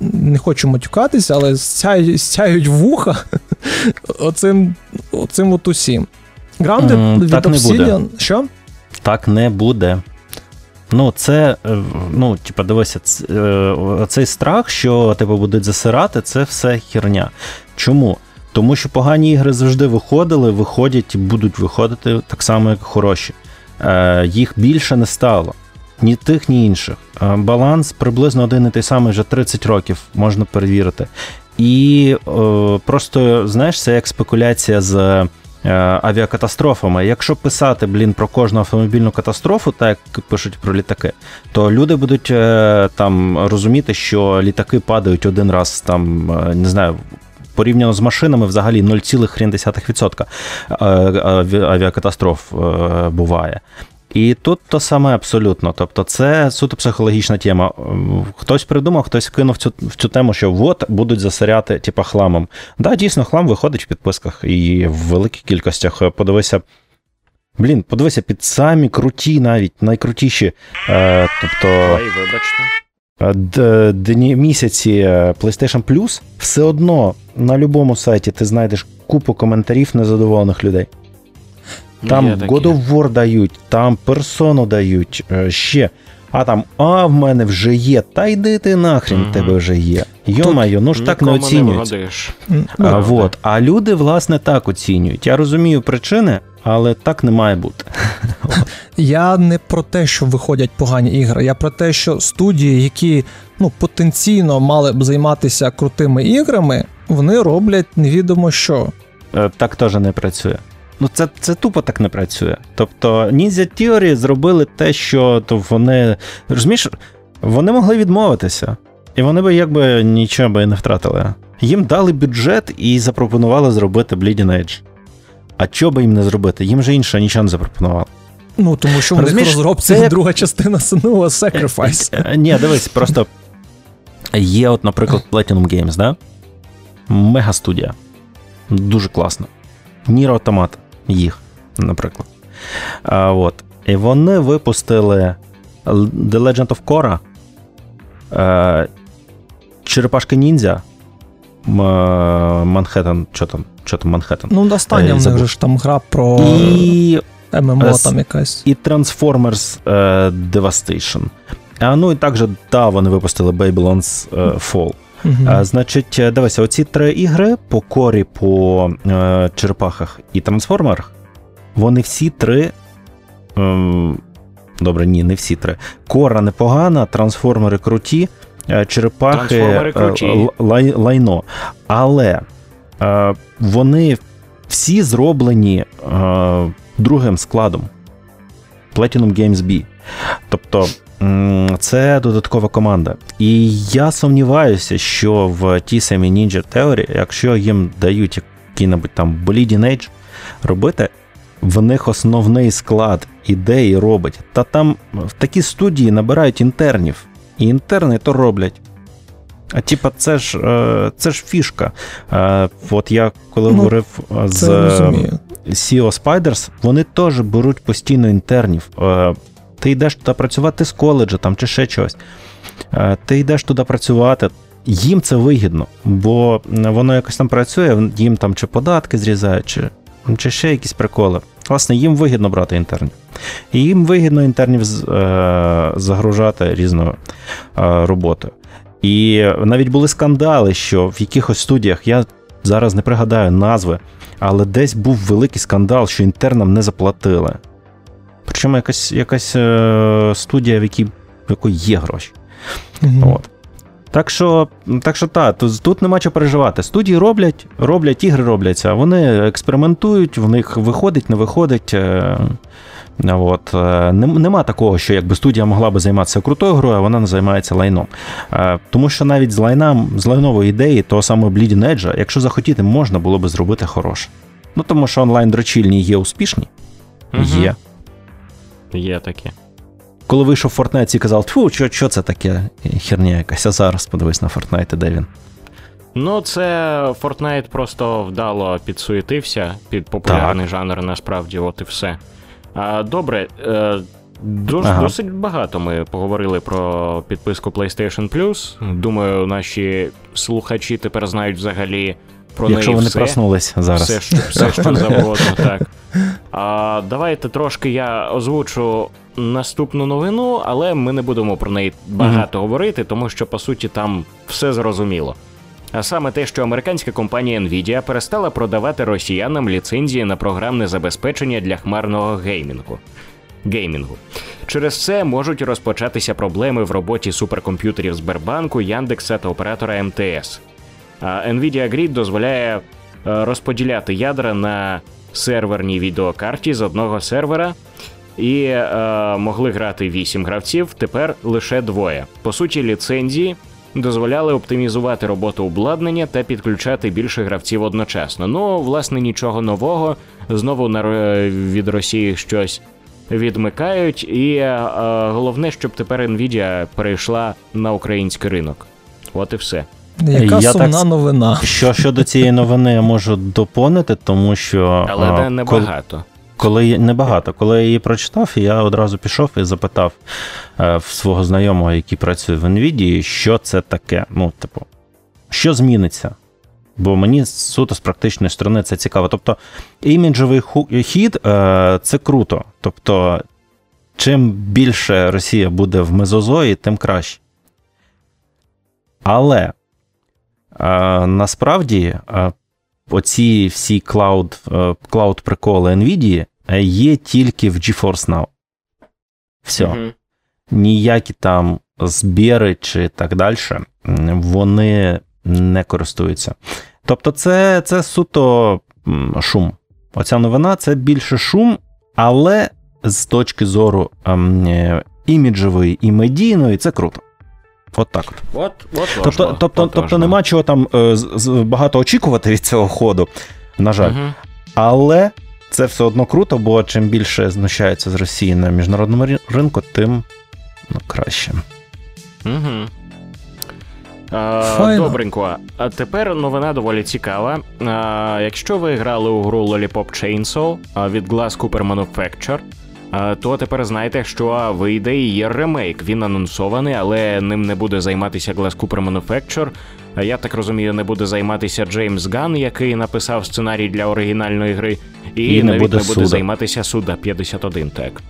не хочу матюкатися, але в'януть, в'януть вуха оцим, оцим от усім. Grounded М, від так не буде. Що? Так не буде. Ну, це, е, ну, типа, дивися, е, цей страх, що тебе будуть засирати, це все херня. Чому? Тому що погані ігри завжди виходили, виходять і будуть виходити так само, як хороші. Е, Їх більше не стало. Ні тих, ні інших. Е, Баланс приблизно один і той самий вже 30 років, можна перевірити. І е, просто, знаєш, це як спекуляція з е, авіакатастрофами. Якщо писати, блін, про кожну автомобільну катастрофу, так як пишуть про літаки, то люди будуть там розуміти, що літаки падають один раз, там, не знаю. Порівняно з машинами, взагалі 0,1% е, авіакатастроф буває. І тут то саме абсолютно. Тобто, це суто психологічна тема. Ем, Хтось придумав, хтось кинув цю, в цю тему, що от будуть засоряти, типа, хламом. Да, дійсно, хлам виходить в підписках і в великих кількостях. Е, Подивися. Блін, подивися під самі круті, навіть найкрутіші. Е, тобто Ой, вибачте. е, дні місяці е, PlayStation Plus, все одно на будь-якому сайті ти знайдеш купу коментарів незадоволених людей. Там Є. God of War дають, там персону дають е, ще. А там, а в мене вже є. Та йди ти нахрін, Мгм. тебе вже є. Йо-майо, ну ж так не оцінюють. А, вот. а люди, власне, так оцінюють. Я розумію причини, але так не має бути. Я не про те, що виходять погані ігри. Я про те, що студії, які ну, потенційно мали б займатися крутими іграми, вони роблять невідомо що. Е, Так теж не працює. Ну, це, це тупо так не працює. Тобто, Ninja Theory зробили те, що то вони. Розумієш, вони могли відмовитися, і вони би якби нічого би не втратили. Їм дали бюджет і запропонували зробити Bleeding Edge. А що би їм не зробити? Їм же інше нічого не запропонували. Ну, тому що в них розробці це друга частина Senua Sacrifice. Е, Ні, дивись, просто є, от, наприклад, Platinum Games, да? Мега студія. Дуже класно. Nier Automata, їх, наприклад. А, от. І вони випустили The Legend of Korra, е, Черепашки Ніндзя, Манхеттен, що там, що там Манхеттен. Ну, остання Е, в них же ж там гра про І ММО С- там якась. і Transformers е, Devastation. А ну і також, да, вони випустили Babylon's е, Fall. Значить, е, дивися, оці три ігри по корі, по е, черепахах і трансформерах, вони всі три. Ем, добре, ні, не всі три. Кора непогана, трансформери круті, е, черепахи е, круті. лай, лайно. Але е, вони всі зроблені е, другим складом Platinum Games B. Тобто. Це додаткова команда. І я сумніваюся, що в тій самій Ninja Theory, якщо їм дають який-небудь там Bleeding Edge робити, в них основний склад ідеї робить. Та там в такі студії набирають інтернів, і інтерни то роблять. А типа, це ж е, це ж фішка. Е, от я коли ну, говорив з CEO Spiders, вони теж беруть постійно інтернів. Е, ти йдеш туди працювати з коледжа там, чи ще щось. Ти йдеш туди працювати. Їм це вигідно, бо воно якось там працює, їм там чи податки зрізають, чи чи ще якісь приколи. Власне, їм вигідно брати інтернів. І їм вигідно інтернів е, загружати різною е, роботою. І навіть були скандали, що в якихось студіях, я зараз не пригадаю назви, але десь був великий скандал, що інтернам не заплатили. Причому якась якась е, студія, в якій в якої є гроші. Mm-hmm. От. Так що так що та, тут нема чого переживати. Студії роблять, роблять, ігри робляться, вони експериментують, в них виходить, не виходить. Е, от. Е, нема такого, що якби студія могла би займатися крутою грою, а вона не займається лайном. Е, тому що навіть з лайном, з лайнової ідеї, того самого Bleeding Edge, якщо захотіти, можна було би зробити хороше. Ну тому що онлайн дрочільні є успішні. Угу. Є. Є таке. Коли вийшов Fortnite і казав, тьфу, що, що це таке херня якась, а зараз подивись на Fortnite, де він. Ну, це Fortnite просто вдало підсуетився під популярний так. жанр, насправді, от і все. А, Добре, е, дос, ага. досить багато ми поговорили про підписку PlayStation Plus. Думаю, наші слухачі тепер знають взагалі про Якщо неї вони все. проснулись зараз. Все, що, все, що завгодно, так. А, Давайте трошки я озвучу наступну новину, але ми не будемо про неї багато mm-hmm. говорити, тому що по суті там все зрозуміло. А саме те, що американська компанія Nvidia перестала продавати росіянам ліцензії на програмне забезпечення для хмарного геймінгу. Геймінгу. Через це можуть розпочатися проблеми в роботі суперкомп'ютерів Сбербанку, Яндекса та оператора МТС. А Nvidia Grid дозволяє е, розподіляти ядра на серверній відеокарті з одного сервера і е, могли грати 8 гравців, тепер лише двоє. По суті, ліцензії дозволяли оптимізувати роботу обладнання та підключати більше гравців одночасно. Ну, власне, нічого нового. Знову на від Росії щось відмикають, і е, головне, щоб тепер Nvidia перейшла на український ринок. От і все. Яка я сумна так, новина. Що щодо цієї новини я можу доповнити, тому що. Але а, небагато. Коли небагато, коли я її прочитав, я одразу пішов і запитав е, в свого знайомого, який працює в NVIDIA, що це таке. Ну, типу, що зміниться? Бо мені суто з практичної сторони це цікаво. Тобто, іміджовий хід е, це круто. Тобто, чим більше Росія буде в мезозої, тим краще. Але е, насправді оці всі cloud, cloud приколи NVIDIA є тільки в GeForce Now. Все. Mm-hmm. Ніякі там збіри чи так далі, вони не користуються. Тобто, це це суто шум. Оця новина це більше шум, але з точки зору ем, е, іміджової і медійної, це круто. От так. От, от Тобто, от тобто, тобто нема чого там е, багато очікувати від цього ходу, на жаль. Угу. Але це все одно круто, бо чим більше знущаються з Росії на міжнародному ринку, тим ну, краще. Угу. А, добренько. А тепер новина доволі цікава. А, Якщо ви грали у гру Lollipop Chainsaw від Glass Cooper Manufacture, то тепер знаєте, що вийде і є ремейк. Він анонсований, але ним не буде займатися Glass Cooper Manufacture. Я так розумію, не буде займатися Джеймс Ган, який написав сценарій для оригінальної гри, і, і навіть не буде, не буде займатися Суда 51, так.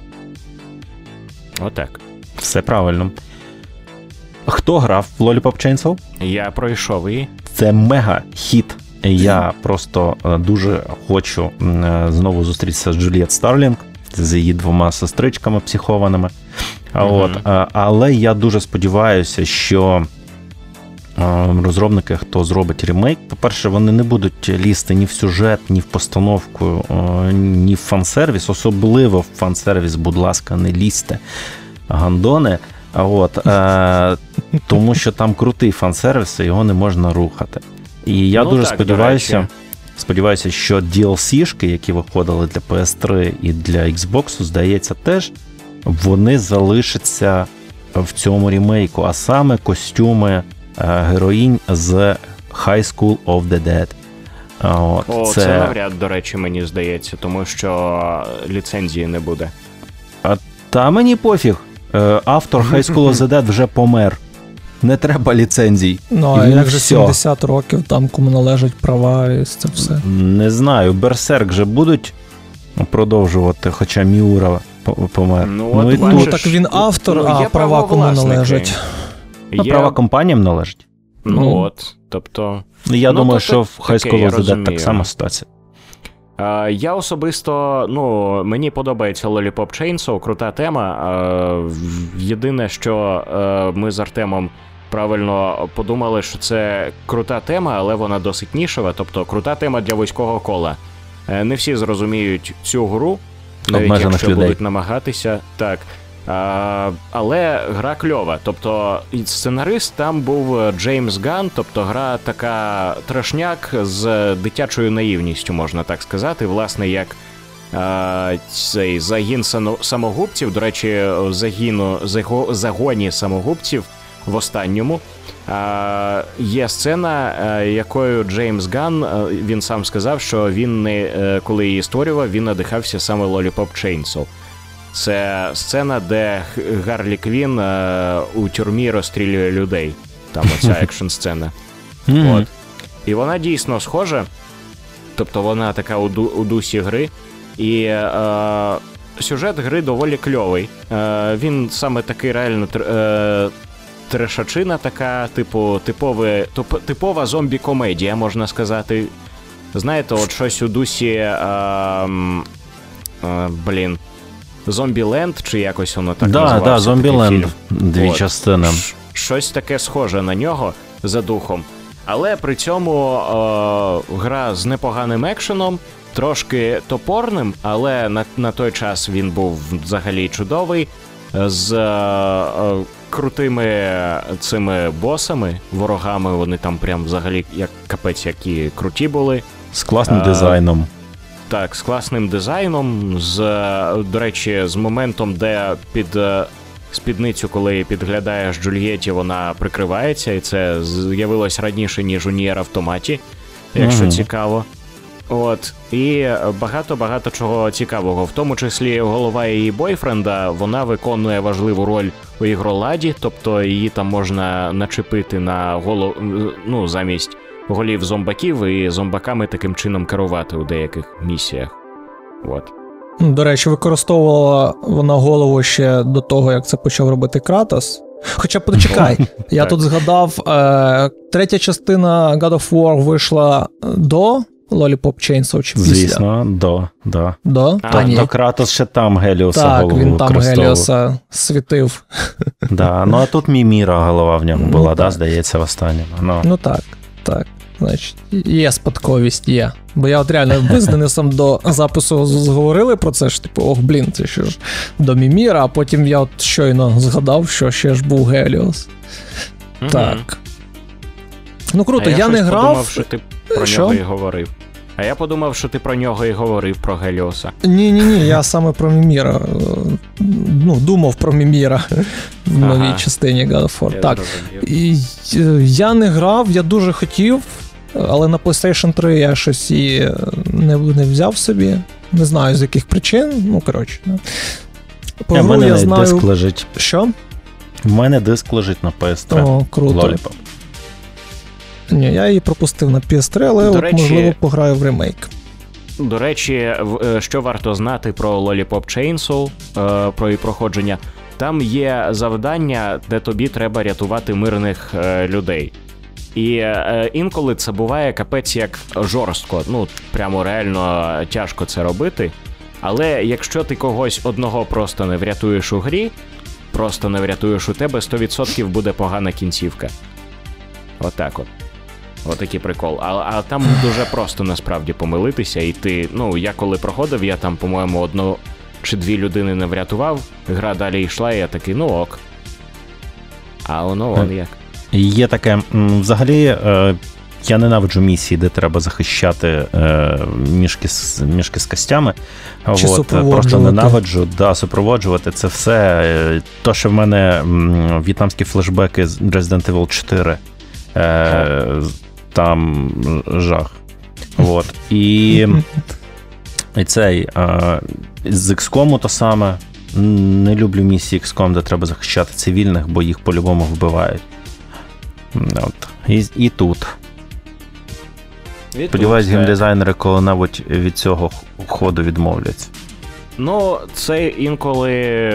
Отак. Все правильно. Хто грав в Lollipop Chainsaw? Я пройшов її. Це мега хіт. Я просто е, дуже хочу е, знову зустрітися з Джуліет Старлінг з її двома сестричками психованими. Mm-hmm. От, Але я дуже сподіваюся, що розробники, хто зробить ремейк, по-перше, вони не будуть лізти ні в сюжет, ні в постановку, ні в фан-сервіс. Особливо в фан-сервіс, будь ласка, не лізьте гандони. От, е, Тому що там крутий фан-сервіс, і його не можна рухати. І я ну, дуже так, сподіваюся. Сподіваюся, що DLC-шки, які виходили для PS3 і для Xbox, здається, теж вони залишаться в цьому рімейку, а саме костюми е, героїнь з High School of the Dead. От, О, це... це навряд, до речі, мені здається, тому що ліцензії не буде. А, Та мені пофіг. Е, автор High School of the Dead вже помер. Не треба ліцензій. Ну, а як же 70 років там кому належать права і це все? Не знаю. Берсерк же будуть продовжувати, хоча Міура помер. Ну, ну, і ну так він автор, ну, а права кому належать. Є... Права компаніям належать. Ну, ну от. Тобто. Я ну, думаю, що в High School Dead так само ситуація. Uh, я особисто, ну, мені подобається Lollipop Chainsaw, крута тема. Uh, єдине, що uh, ми з Артемом правильно подумали, що це крута тема, але вона досить нішева, тобто крута тема для вузького кола. Е, не всі зрозуміють цю гру, навіть якщо людей. будуть намагатися. Так. Але гра кльова. Тобто сценарист там був Джеймс Ган, тобто гра така трешняк з дитячою наївністю, можна так сказати. Власне, як цей загін самогубців, до речі, загіну, в загоні самогубців в останньому. Є сцена, е, якою Джеймс Ган е, він сам сказав, що він не е, коли її створював, він надихався саме Lollipop Chainsaw. Це сцена, де Гарлі Квін у тюрмі розстрілює людей. Там оця екшн сцена. От. І вона дійсно схожа. Тобто вона така у, ду, у дусі гри. І е, сюжет гри доволі кльовий. Е, Він саме такий реально е, трешачина така, типу, типове, типова зомбі-комедія, можна сказати. Знаєте, от щось у дусі. А, а, блін. Зомбіленд, чи якось воно так да, називався? Да, Зомбіленд. Дві от. частини. Щось таке схоже на нього за духом. Але при цьому е, гра з непоганим екшеном, трошки топорним, але на на той час він був взагалі чудовий. З е, крутими цими босами, ворогами, вони там прям взагалі як капець, які круті були. З класним а, дизайном. Так, з класним дизайном. З, До речі, з моментом, де під е, спідницю, коли підглядаєш Джульєті, вона прикривається, і це з'явилось раніше, ніж у Нієр автоматі, якщо mm цікаво. От, і багато-багато чого цікавого, в тому числі голова її бойфренда, вона виконує важливу роль у ігроладі, тобто її там можна начепити на голову ну, замість голів зомбаків і зомбаками таким чином керувати у деяких місіях. От. Ну, до речі, використовувала вона голову ще до того, як це почав робити Кратос. Хоча почекай, я тут згадав, е, третя частина God of War вийшла до Lollipop Chainsaw чи після? Звісно, до. до. До? А, ні. То Кратос ще там Геліоса так, голову він там Геліоса світив. Да, Ну а тут Міміра голова в ньому була, ну, да, здається, в останньому. Ну. ну так, так. Значить, є спадковість, є. Бо я от реально ми з Денисом до запису зговорили про це ж, типу, ох, блін, це що ж до Міміра, а потім я от щойно згадав, що ще ж був Геліос. Так. Ну круто, а я, я не грав. Подумав, що ти про що? нього і говорив. А я подумав, що ти про нього і говорив про Геліоса. Ні, ні, ні, я саме про Міміра. Ну, думав про Міміра в новій ага. частині God of War. Я так. І, Я не грав, я дуже хотів, але на PlayStation 3 я щось і не не взяв собі. Не знаю з яких причин. Ну, коротше. По гру я знаю... диск лежить. Що? У мене диск лежить на PS3. О, круто. Lollipop. Ні, я її пропустив на PS3, але от, речі, можливо пограю в ремейк. До речі, е, що варто знати про Lollipop Chainsaw, е, про її проходження, там є завдання, де тобі треба рятувати мирних е, людей. І інколи це буває капець як жорстко. Ну, прямо реально тяжко це робити. Але якщо ти когось одного просто не врятуєш у грі, просто не врятуєш у тебе, 100% буде погана кінцівка. Отак от. Отакий прикол. А а там дуже просто насправді помилитися. І ти, ну, я коли проходив, я там, по-моєму, одну чи дві людини не врятував, гра далі йшла, і я такий, ну ок. А воно вон як. Є таке, взагалі, е, Я ненавиджу місії, де треба захищати е, мішки з мішки з костями. Чи От, Просто ненавиджу, да, супроводжувати це все. Е, то, що в мене в'єтнамські флешбеки з Resident Evil 4, е, там жах. От. І, і цей е, з XCOM то саме. Не люблю місії XCOM, де треба захищати цивільних, бо їх по-любому вбивають. От. І, І тут. Сподіваюсь, геймдизайнери коли-небудь від цього ходу відмовляться. Ну, це інколи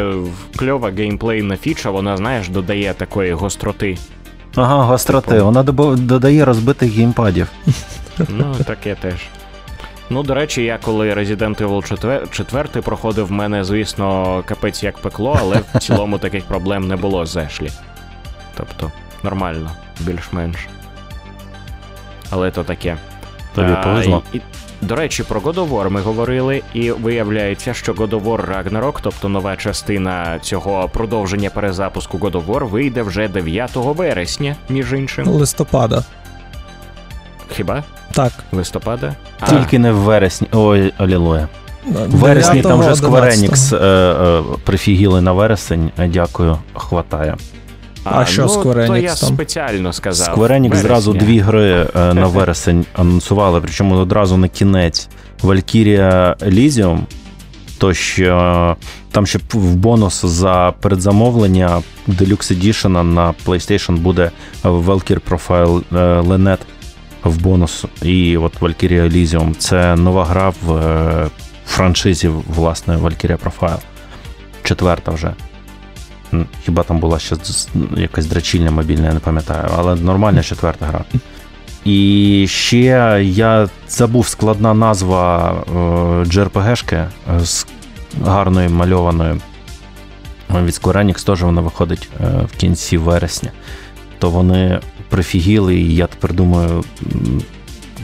кльова геймплейна фіча, вона, знаєш, додає такої гостроти. Ага, гостроти. Типу... Вона додає розбитих геймпадів. Ну, таке теж. Ну, до речі, я коли Resident Evil 4 проходив, в мене, звісно, капець як пекло, але в цілому таких проблем не було з Ешлі. Тобто, нормально, більш-менш. Але то таке. Тобі повезло. І, до речі, про God of War ми говорили, і виявляється, що God of War Ragnarok, тобто нова частина цього продовження перезапуску God of War, вийде вже 9 вересня, між іншим. Листопада. Хіба? Так. Листопада? Тільки а. не в вересні. Ой, алілуя. В вересні там вже Square Enix е, е, прифігіли на вересень. Дякую, хватає. А, а що ну, Square Enix то я там? спеціально сказав. Square Enix зразу дві гри е, на вересень анонсували, причому одразу на кінець Valkyria Elysium, то що там ще в бонус за передзамовлення Deluxe Edition на PlayStation буде Valkyrie Profile Lynette в бонус. І от Valkyria Elysium це нова гра в е, франшизі, власне, Valkyria Profile. Четверта вже. Хіба там була ще якась драчільня мобільна, я не пам'ятаю, але нормальна четверта гра. І ще я забув складна назва JRPG-шки е, з гарною мальованою. Від Square Enix теж вона виходить е, в кінці вересня. То вони прифігіли, і я тепер думаю,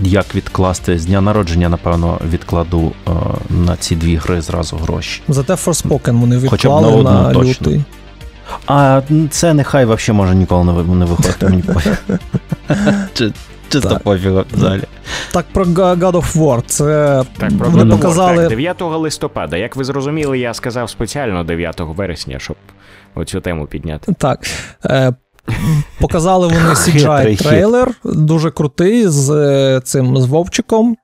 як відкласти з дня народження, напевно, відкладу е, на ці дві гри зразу гроші. Зате Forspoken вони відклали на, на лютий. А це нехай взагалі може ніколи не виходити. Мені Чисто пофігу взагалі. Так про God of War. Це так, про вони показали... Так, 9 листопада. Як ви зрозуміли, я сказав спеціально 9 вересня, щоб оцю тему підняти. Так. Е, Показали вони cgi трейлер, дуже крутий з е, цим з Вовчиком.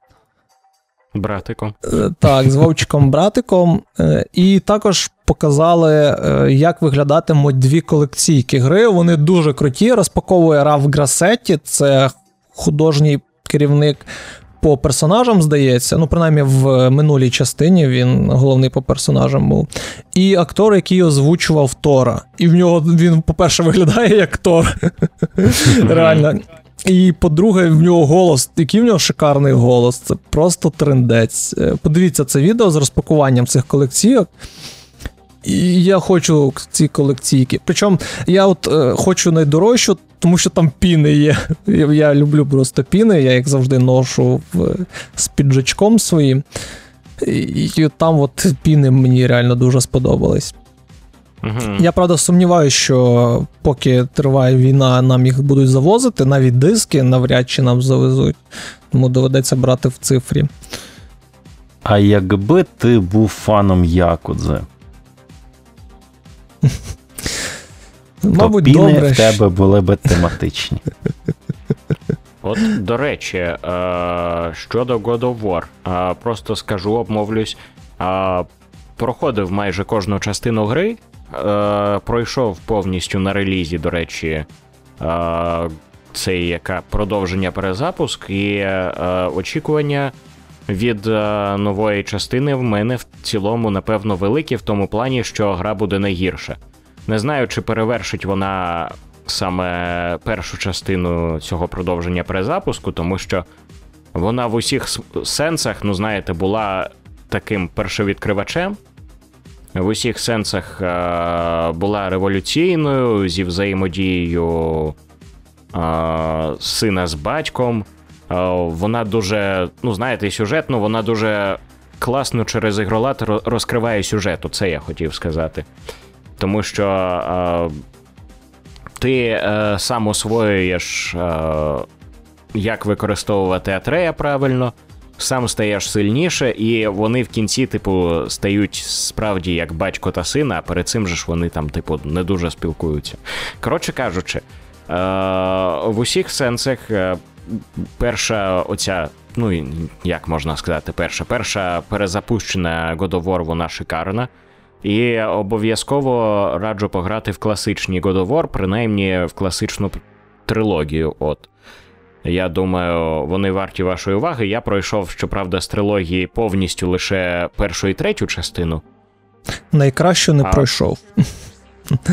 Братиком. Е, так, з Вовчиком-братиком. Е, і також показали, як виглядатимуть дві колекційки гри. Вони дуже круті. Розпаковує Раф Грасетті, це художній керівник по персонажам, здається. Ну, принаймні, в минулій частині він головний по персонажам був. І актор, який озвучував Тора. І в нього він, по-перше, виглядає як Тор. Реально. І по-друге, в нього голос, який в нього шикарний голос, це просто трендець. Е, подивіться це відео з розпакуванням цих колекційок. І я хочу ці колекційки. Причому я от е, хочу найдорожчу, тому що там піни є. Я, я люблю просто піни, я їх завжди ношу в, з піджачком своїм. І, і там от піни мені реально дуже сподобались. Угу. Я правда сумніваюся, що поки триває війна, нам їх будуть завозити, навіть диски навряд чи нам завезуть, тому доведеться брати в цифрі. А якби ти був фаном Якудзи? Мабуть, піни добре. в тебе були би тематичні. От, до речі, е, щодо God of War, е, просто скажу, обмовлюсь. Е, проходив майже кожну частину гри, пройшов повністю на релізі, до речі, це яка продовження перезапуск, і очікування від нової частини в мене в цілому, напевно, великі, в тому плані, що гра буде найгірша. Не знаю, чи перевершить вона саме першу частину цього продовження перезапуску, тому що вона в усіх сенсах, ну знаєте, була таким першовідкривачем. В усіх сенсах е- була революційною зі взаємодією е- сина з батьком. Е- вона дуже, ну знаєте, сюжетно, вона дуже класно через ігролад розкриває сюжет. Це я хотів сказати тому що е, ти е, сам освоюєш е, як використовувати Атрея правильно, сам стаєш сильніше, і вони в кінці, типу, стають справді як батько та сина, а перед цим же ж вони там, типу, не дуже спілкуються. Коротше кажучи, е- в усіх сенсах е- перша оця. Ну, як можна сказати, перша перша перезапущена God of War, вона шикарна. І обов'язково раджу пограти в класичні God of War, принаймні в класичну трилогію. От. Я думаю, вони варті вашої уваги. Я пройшов, щоправда, з трилогії повністю лише першу і третю частину. Найкраще не А. пройшов.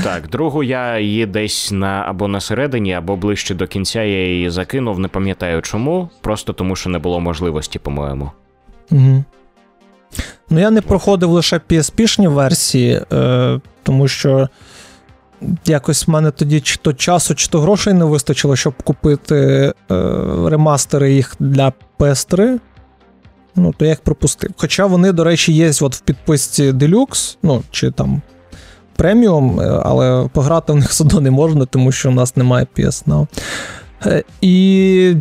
Так, другу я її десь на або на середині, або ближче до кінця я її закинув, не пам'ятаю чому, просто тому що не було можливості, по-моєму. Угу. Ну, я не проходив лише PSP-шні версії, е, тому що якось в мене тоді чи то часу, чи то грошей не вистачило, щоб купити е, ремастери їх для PS3. Ну, то я їх пропустив. Хоча вони, до речі, є от в підписці Deluxe, ну, чи там преміум, е, але пограти в них все одно не можна, тому що в нас немає PS Now. Е, І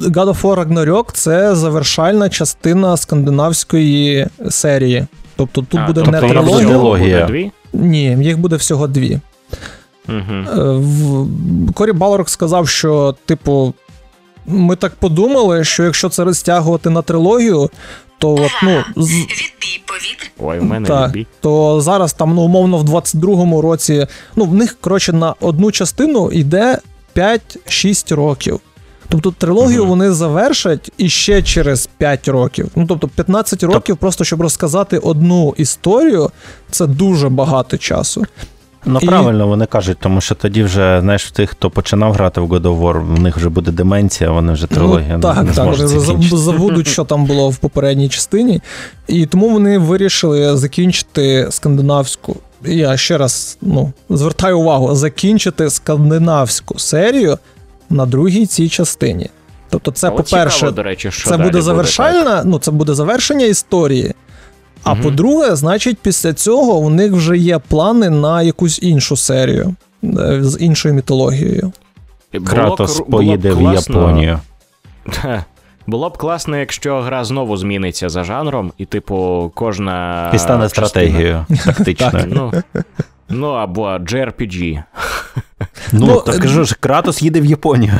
God of War Ragnarok — це завершальна частина скандинавської серії. Тобто тут А, буде тобто не трилогія. Ні, їх буде всього дві. Угу. Корі Балорок сказав, що, типу, ми так подумали, що якщо це розтягувати на трилогію, то от, ну, з, Відбій повітря. Ой, в мене Так. відбій. то зараз там, ну, умовно, в 22-му році, ну, в них, коротше, на одну частину йде 5-6 років. Тобто трилогію Мгм. вони завершать іще через 5 років. Ну, тобто 15 років, просто щоб розказати одну історію, це дуже багато часу. Ну І- правильно вони кажуть, тому що тоді вже, знаєш, тих, хто починав грати в God of War, в них вже буде деменція, вони вже трилогія ну, так, не так, вони забудуть, що там було в попередній частині. І тому вони вирішили закінчити скандинавську. Я ще раз ну, звертаю увагу, закінчити скандинавську серію на другій цій частині. Тобто, це, по-перше, цікаво, до речі, що це далі буде завершальна, ну це буде завершення історії. А Мгм. по-друге, значить, після цього у них вже є плани на якусь іншу серію е, з іншою мітологією. Кратос було поїде в класно- Японію. Було б класно, якщо гра знову зміниться за жанром, і, типу, кожна. І стане частина- стратегією тактичною. Ну, ну або JRPG. Ну, Ну, так кажу ж, Кратос їде в Японію.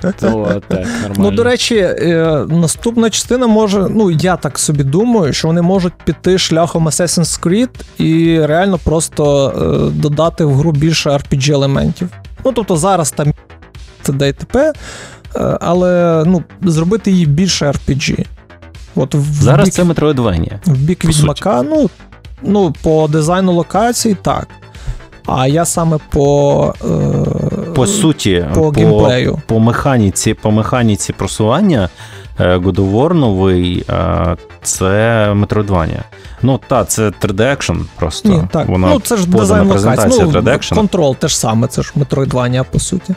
То так, нормально. Ну, до речі, е, наступна частина може, ну я так собі думаю, що вони можуть піти шляхом Assassin's Creed і реально просто е, додати в гру більше RPG елементів. Ну тобто зараз там і т.п., е, але ну, зробити її більше RPG. От в Зараз бік, це Метроїдванія. в бік Відьмака, ну, ну, по дизайну локацій, так. А я саме по, е, По суті, по геймплею. по механіці, по механіці просування е, God of War новий е, це Метроїдванія. Ну, та, це 3D Action просто. Ні, так. Вона ну, це ж дизайн презентація Ну, 3D Action. контрол те ж саме, це ж Metroidvania, по суті,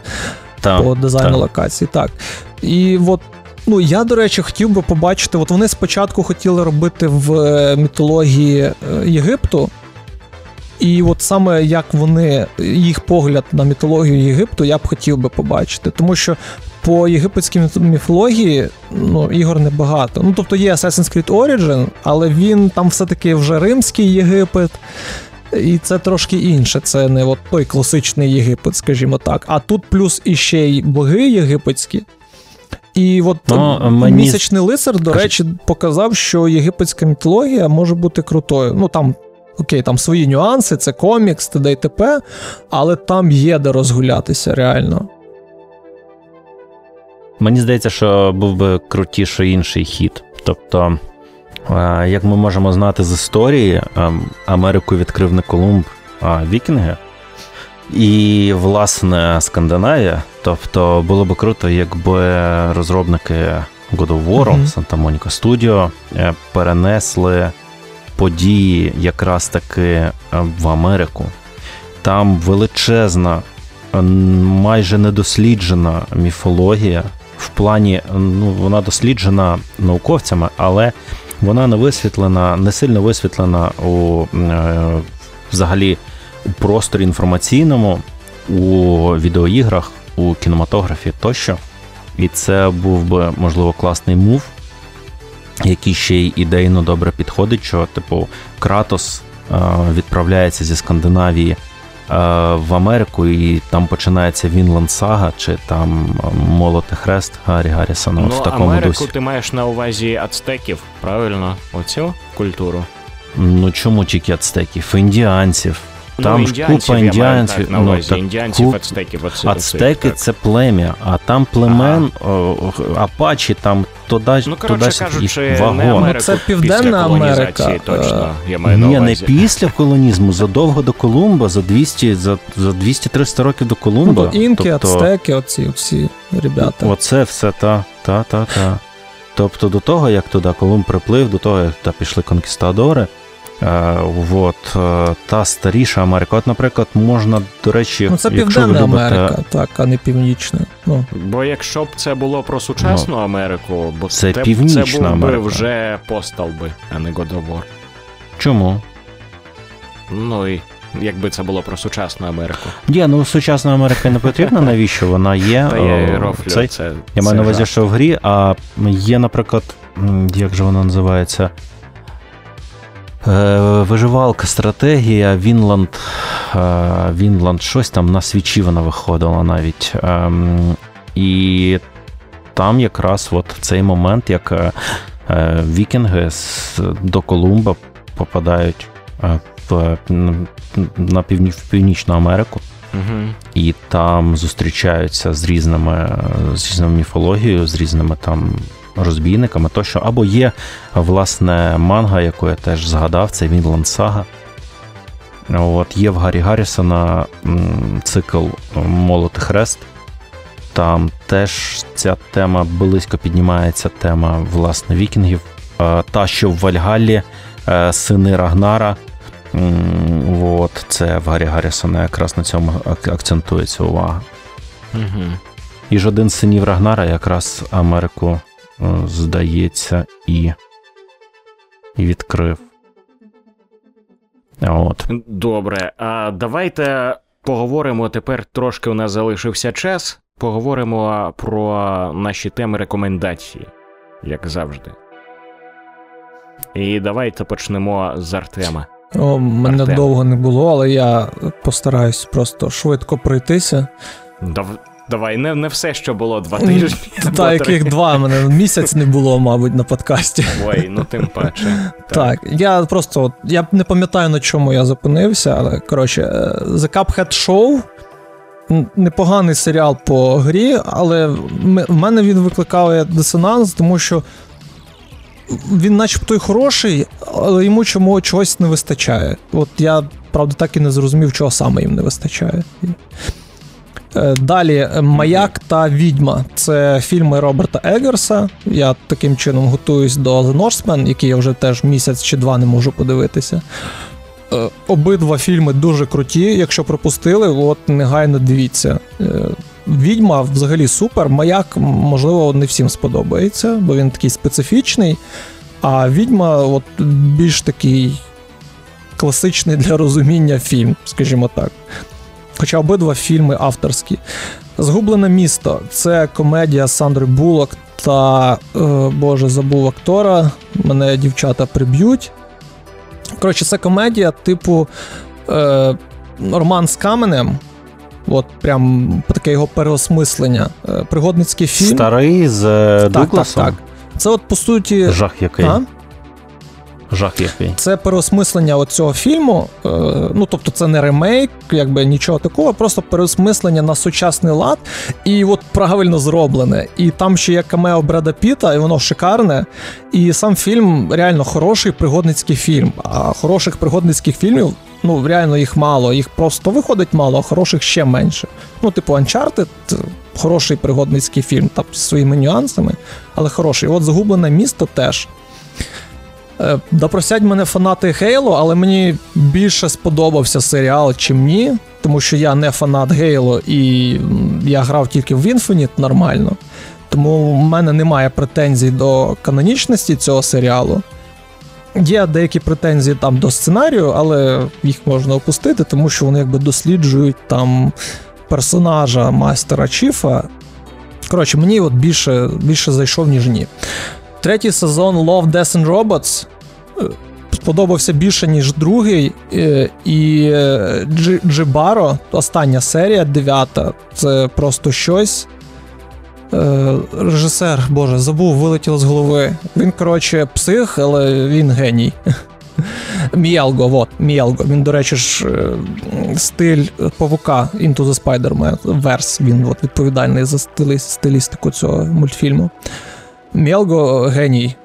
та, по дизайну та. локацій. Так. І от, ну, я, до речі, хотів би побачити, от вони спочатку хотіли робити в е, мітології Єгипту. І от саме як вони, їх погляд на мітологію Єгипту, я б хотів би побачити. Тому що по єгипетській міфології ну, ігор небагато. Ну, тобто є Assassin's Creed Origin, але він там все-таки вже римський Єгипет. І це трошки інше. Це не от той класичний Єгипет, скажімо так. А тут плюс іще й боги єгипетські. І от Ну, е, мені- місячний лицар, до Кажи. речі, показав, що єгипетська мітологія може бути крутою. Ну там, окей, там свої нюанси, це комікс, т.д. і т.п., але там є де розгулятися реально. Мені здається, що був би крутіший інший хід. Тобто, е, як ми можемо знати з історії, е, Америку відкрив не Колумб, а Вікінги. І, власне, Скандинавія. Тобто, було би круто, якби розробники God of War, Santa Monica Studio е, перенесли події якраз таки е, в Америку. Там величезна, майже недосліджена міфологія. В плані, ну, вона досліджена науковцями, але вона не висвітлена, не сильно висвітлена у е, взагалі у просторі інформаційному, у відеоіграх, у кінематографі тощо. І це був би, можливо, класний мув, який ще й ідейно добре підходить, що, типу, Кратос е, відправляється зі Скандинавії в Америку, і там починається Вінланд Сага, чи там Молоте Хрест Гаррі Гаррісона. Ну, в такому Америку дусі. ти маєш на увазі ацтеків, правильно? Оцю культуру. Ну чому тільки ацтеків? Індіанців. Ну, Там ж купа я маю індіанців. так на ну, так індіанців, куп- ацтеків. оце- Ацтеки оце, це плем'я, а там племен, о, апачі, там туди, Ну, коротше кажучи, їх не. Америку Ну, це Південна після Америка, точно, я маю на Ні, не після колонізму, задовго до Колумба, за 200, за, за 200-300 років до Колумба. Ну, інки, тобто, ацтеки, оці всі ребята. Оце все та, та, та, та. Тобто до того, як туди Колумб приплив, до того, як туди пішли конкістадори, от, е, та старіша Америка. От, наприклад, можна, до речі, Ну, це якщо ви Південна любите, Америка, так, а не Північна. Ну, Бо якщо б це було про сучасну Америку, бо це те- Північна це був би вже постал би, а не Годовор. Чому? Ну і якби це було про сучасну Америку. Ні, ну сучасна Америка не потрібна, навіщо вона є? Та я рофлю, цей- це, Я маю на увазі, що в грі, а є, наприклад, як же вона називається? Е, Виживалка, стратегія, Вінланд. е, Вінланд, щось там на свічі вона виходила навіть. Ем, І там якраз от цей момент, як е, вікінги до Колумба попадають в, на в Північну Америку Мгм. і там зустрічаються з різними з різною міфологією, з різними там розбійниками, тощо. Або є власне манга, яку я теж згадав, це Вінланд Сага. От є в Гаррі Гаррісона цикл Молот і Хрест. Там теж ця тема близько піднімається, тема власне вікінгів. Е, Та, що в Вальгаллі е, сини Рагнара. От, це в Гаррі Гаррісона якраз на цьому акцентується увага. Мгм. І ж один з синів Рагнара якраз Америку, здається, і, і відкрив. От. Добре, а давайте поговоримо тепер трошки у нас залишився час. Поговоримо про наші теми рекомендації, як завжди. І давайте почнемо з Артема. о, мене Артем. довго не було, але я постараюсь просто швидко пройтися. Дав... Давай, не, не все, що було два тижні. Та яких два мене місяць не було, мабуть, на подкасті. Ой, ну тим паче. Так, я просто я не пам'ятаю на чому я зупинився, але коротше, е, The Cuphead Show. Непоганий серіал по грі, але в мене він викликає дисонанс, тому що він, начебто, й хороший, але йому чому чогось не вистачає. От я, правда, так і не зрозумів, чого саме їм не вистачає. Е, Далі е, Маяк та Відьма. Це фільми Роберта Егерса. Я таким чином готуюсь до The Northman, який я вже теж місяць чи два не можу подивитися. Е, Обидва фільми дуже круті. Якщо пропустили, от негайно дивіться. Відьма взагалі супер. Маяк, можливо, не всім сподобається, бо він такий специфічний. А відьма, от більш такий класичний для розуміння фільм, скажімо так. Хоча обидва фільми авторські. Згублене місто це комедія Сандри Булок та, е, Боже, забув актора. Мене дівчата приб'ють. Коротше, це комедія, типу е, Роман з каменем. От прям таке його переосмислення. Е, пригодницький фільм. Старий з е, Так, так, так. Це, от, по суті, Жах який. А? Жах який. Це переосмислення цього фільму. Е, ну тобто, це не ремейк, якби нічого такого, просто переосмислення на сучасний лад, і от правильно зроблене. І там ще є камео Бреда Піта, і воно шикарне. І сам фільм реально хороший пригодницький фільм. А хороших пригодницьких фільмів. Ну, реально їх мало, їх просто виходить мало, а хороших ще менше. Ну, типу, Uncharted – хороший пригодницький фільм, там зі своїми нюансами, але хороший. От загублене місто теж. Е, Допросять мене фанати Хейло, але мені більше сподобався серіал, чим ні, тому що я не фанат Гейло і я грав тільки в Infinite нормально. Тому в мене немає претензій до канонічності цього серіалу. Є деякі претензії там до сценарію, але їх можна опустити, тому що вони якби досліджують там персонажа майстера Чіфа. Коротше, мені от більше більше зайшов, ніж ні. Третій сезон Love, Death and Robots сподобався більше, ніж другий. Е, і е, Джибаро, остання серія, дев'ята, це просто щось. Режисер, Боже, забув, вилетіло з голови. Він, коротше, псих, але він геній. Міелго, вот, Міелго. Він, до речі, ж стиль павука Into the Spider-Man Verse, Він от, відповідальний за стилістику цього мультфільму. Мелго геній,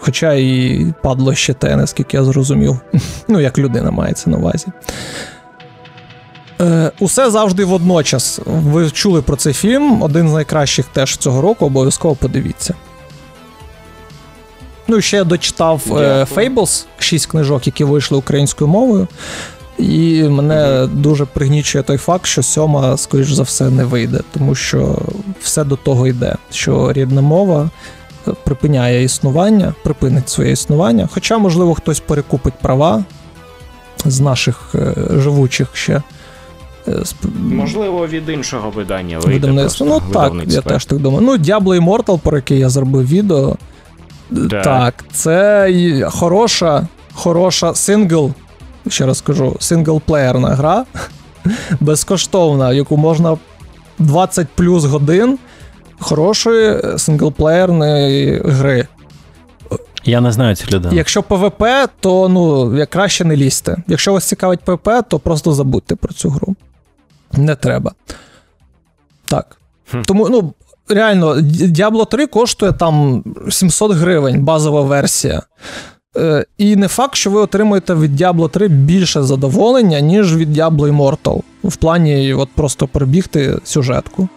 хоча і падло ще те, наскільки я зрозумів. Ну, як людина мається на увазі. Е, Усе завжди водночас. Ви чули про цей фільм, один з найкращих теж цього року, обов'язково подивіться. Ну, ще я дочитав Fables, шість книжок, які вийшли українською мовою. І мене дуже пригнічує той факт, що сьома, скоріш за все, не вийде, тому що все до того йде, що рідна мова припиняє існування, припинить своє існування. Хоча, можливо, хтось перекупить права з наших е, живучих ще. Е, можливо, від іншого видання вийде. Видавництво. Ну так, я теж так думаю. Ну, Diablo Immortal, про який я зробив відео. Так, так це хороша, хороша сингл ще раз кажу, синглплеєрна гра, безкоштовна, яку можна 20 плюс годин хорошої синглплеєрної гри. Я не знаю цих людей. Якщо ПВП, то ну, як краще не лізьте. Якщо вас цікавить ПВП, то просто забудьте про цю гру. Не треба. Так. Хм. Тому, ну, реально, Diablo 3 коштує там 700 гривень, базова версія. Е, і не факт, що ви отримуєте від Diablo 3 більше задоволення, ніж від Diablo Immortal. В плані от просто перебігти сюжетку.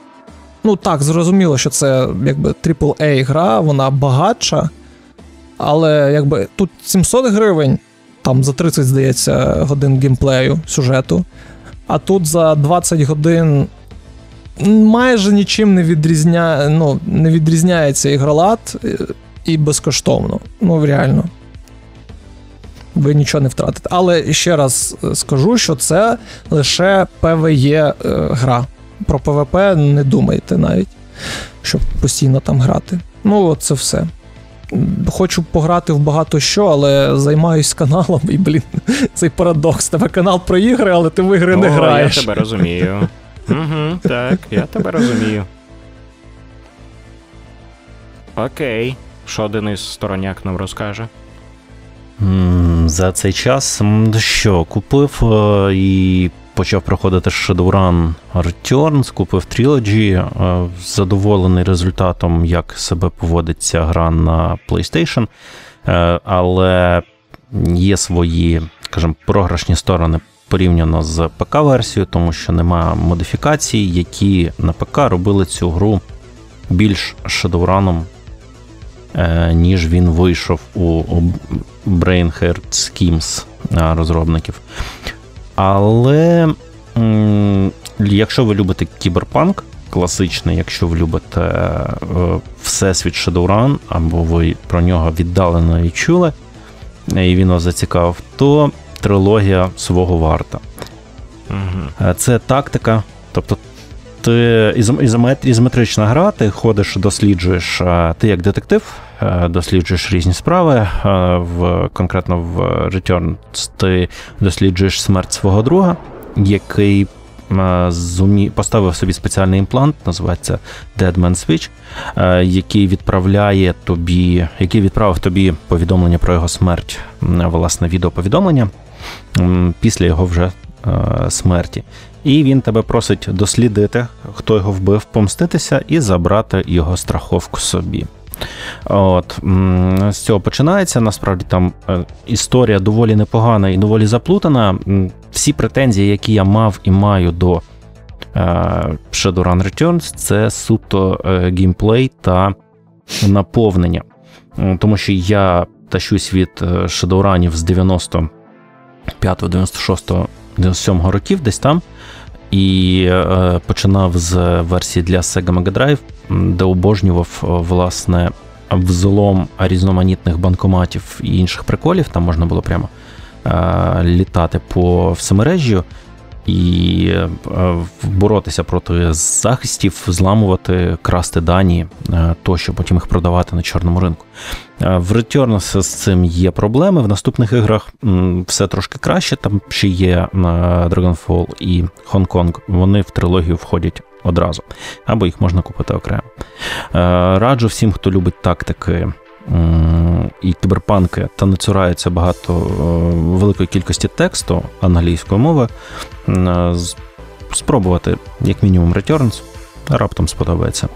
Ну так, зрозуміло, що це якби AAA гра, вона багатша. Але якби тут 700 гривень, там за 30, здається, годин геймплею сюжету. А тут за 20 годин майже нічим не відрізня... ну, не відрізняється ігролад е, і безкоштовно. Ну, реально ви нічого не втратите. Але ще раз е, скажу, що це лише ПВЕ гра. Про ПВП не думайте навіть, щоб постійно там грати. Ну, це все. Хочу пограти в багато що, але займаюсь каналом, і, блін, цей парадокс. Тебе канал про ігри, але ти в ігри О, не граєш. Я тебе розумію. Угу, Так, я тебе розумію. Окей. Що Денис Стороняк нам розкаже? За цей час. Що, купив е, і почав проходити Shadowrun Returns, купив Trilogy, е, задоволений результатом, як себе поводиться гра на PlayStation, е, але є свої, скажімо, програшні сторони порівняно з ПК-версією, тому що немає модифікацій, які на ПК робили цю гру більш шедевраном ніж він вийшов у Brainheart Schemes е, розробників. Але якщо ви любите кіберпанк класичний, якщо ви любите е, Всесвіт Shadowrun, або ви про нього віддалено і чули, і він вас зацікавив, то трилогія свого варта. Це тактика, тобто ти ізометрична гра, ти ходиш, досліджуєш, ти як детектив, досліджуєш різні справи. В Конкретно в Return ти досліджуєш смерть свого друга, який зумі... поставив собі спеціальний імплант, називається Dead Man Switch, який відправляє тобі, який відправив тобі повідомлення про його смерть, власне, відеоповідомлення після його вже смерті і він тебе просить дослідити, хто його вбив, помститися і забрати його страховку собі. От З цього починається. Насправді там е, історія доволі непогана і доволі заплутана. Всі претензії, які я мав і маю до е, Shadowrun Returns, це суто е, геймплей та наповнення. Тому що я тащусь від Shadowrunів з 95-96 97 років, десь там. І е, починав з версії для Sega Mega Drive, де обожнював е, власне взлом різноманітних банкоматів і інших приколів. Там можна було прямо е, літати по всемережжю. І е, боротися проти захистів, зламувати, красти дані тощо, потім їх продавати на чорному ринку. В Returnal з цим є проблеми. В наступних іграх все трошки краще. Там ще є Dragonfall і Hong Kong. Вони в трилогію входять одразу, або їх можна купити окремо. Раджу всім, хто любить тактики і кіберпанки та не цурається багато великої кількості тексту англійської мови, спробувати, як мінімум, Returns, раптом сподобається.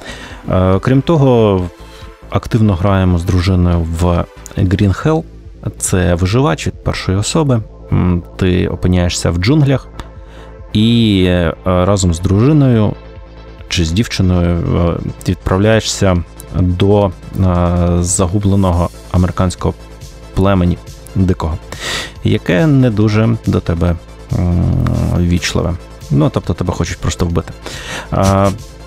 Крім того, активно граємо з дружиною в Green Hell. Це виживач від першої особи. Ти опиняєшся в джунглях і е, разом з дружиною чи з дівчиною е, відправляєшся до е, загубленого американського племені дикого, яке не дуже до тебе вічливе. Ну, тобто тебе хочуть просто вбити.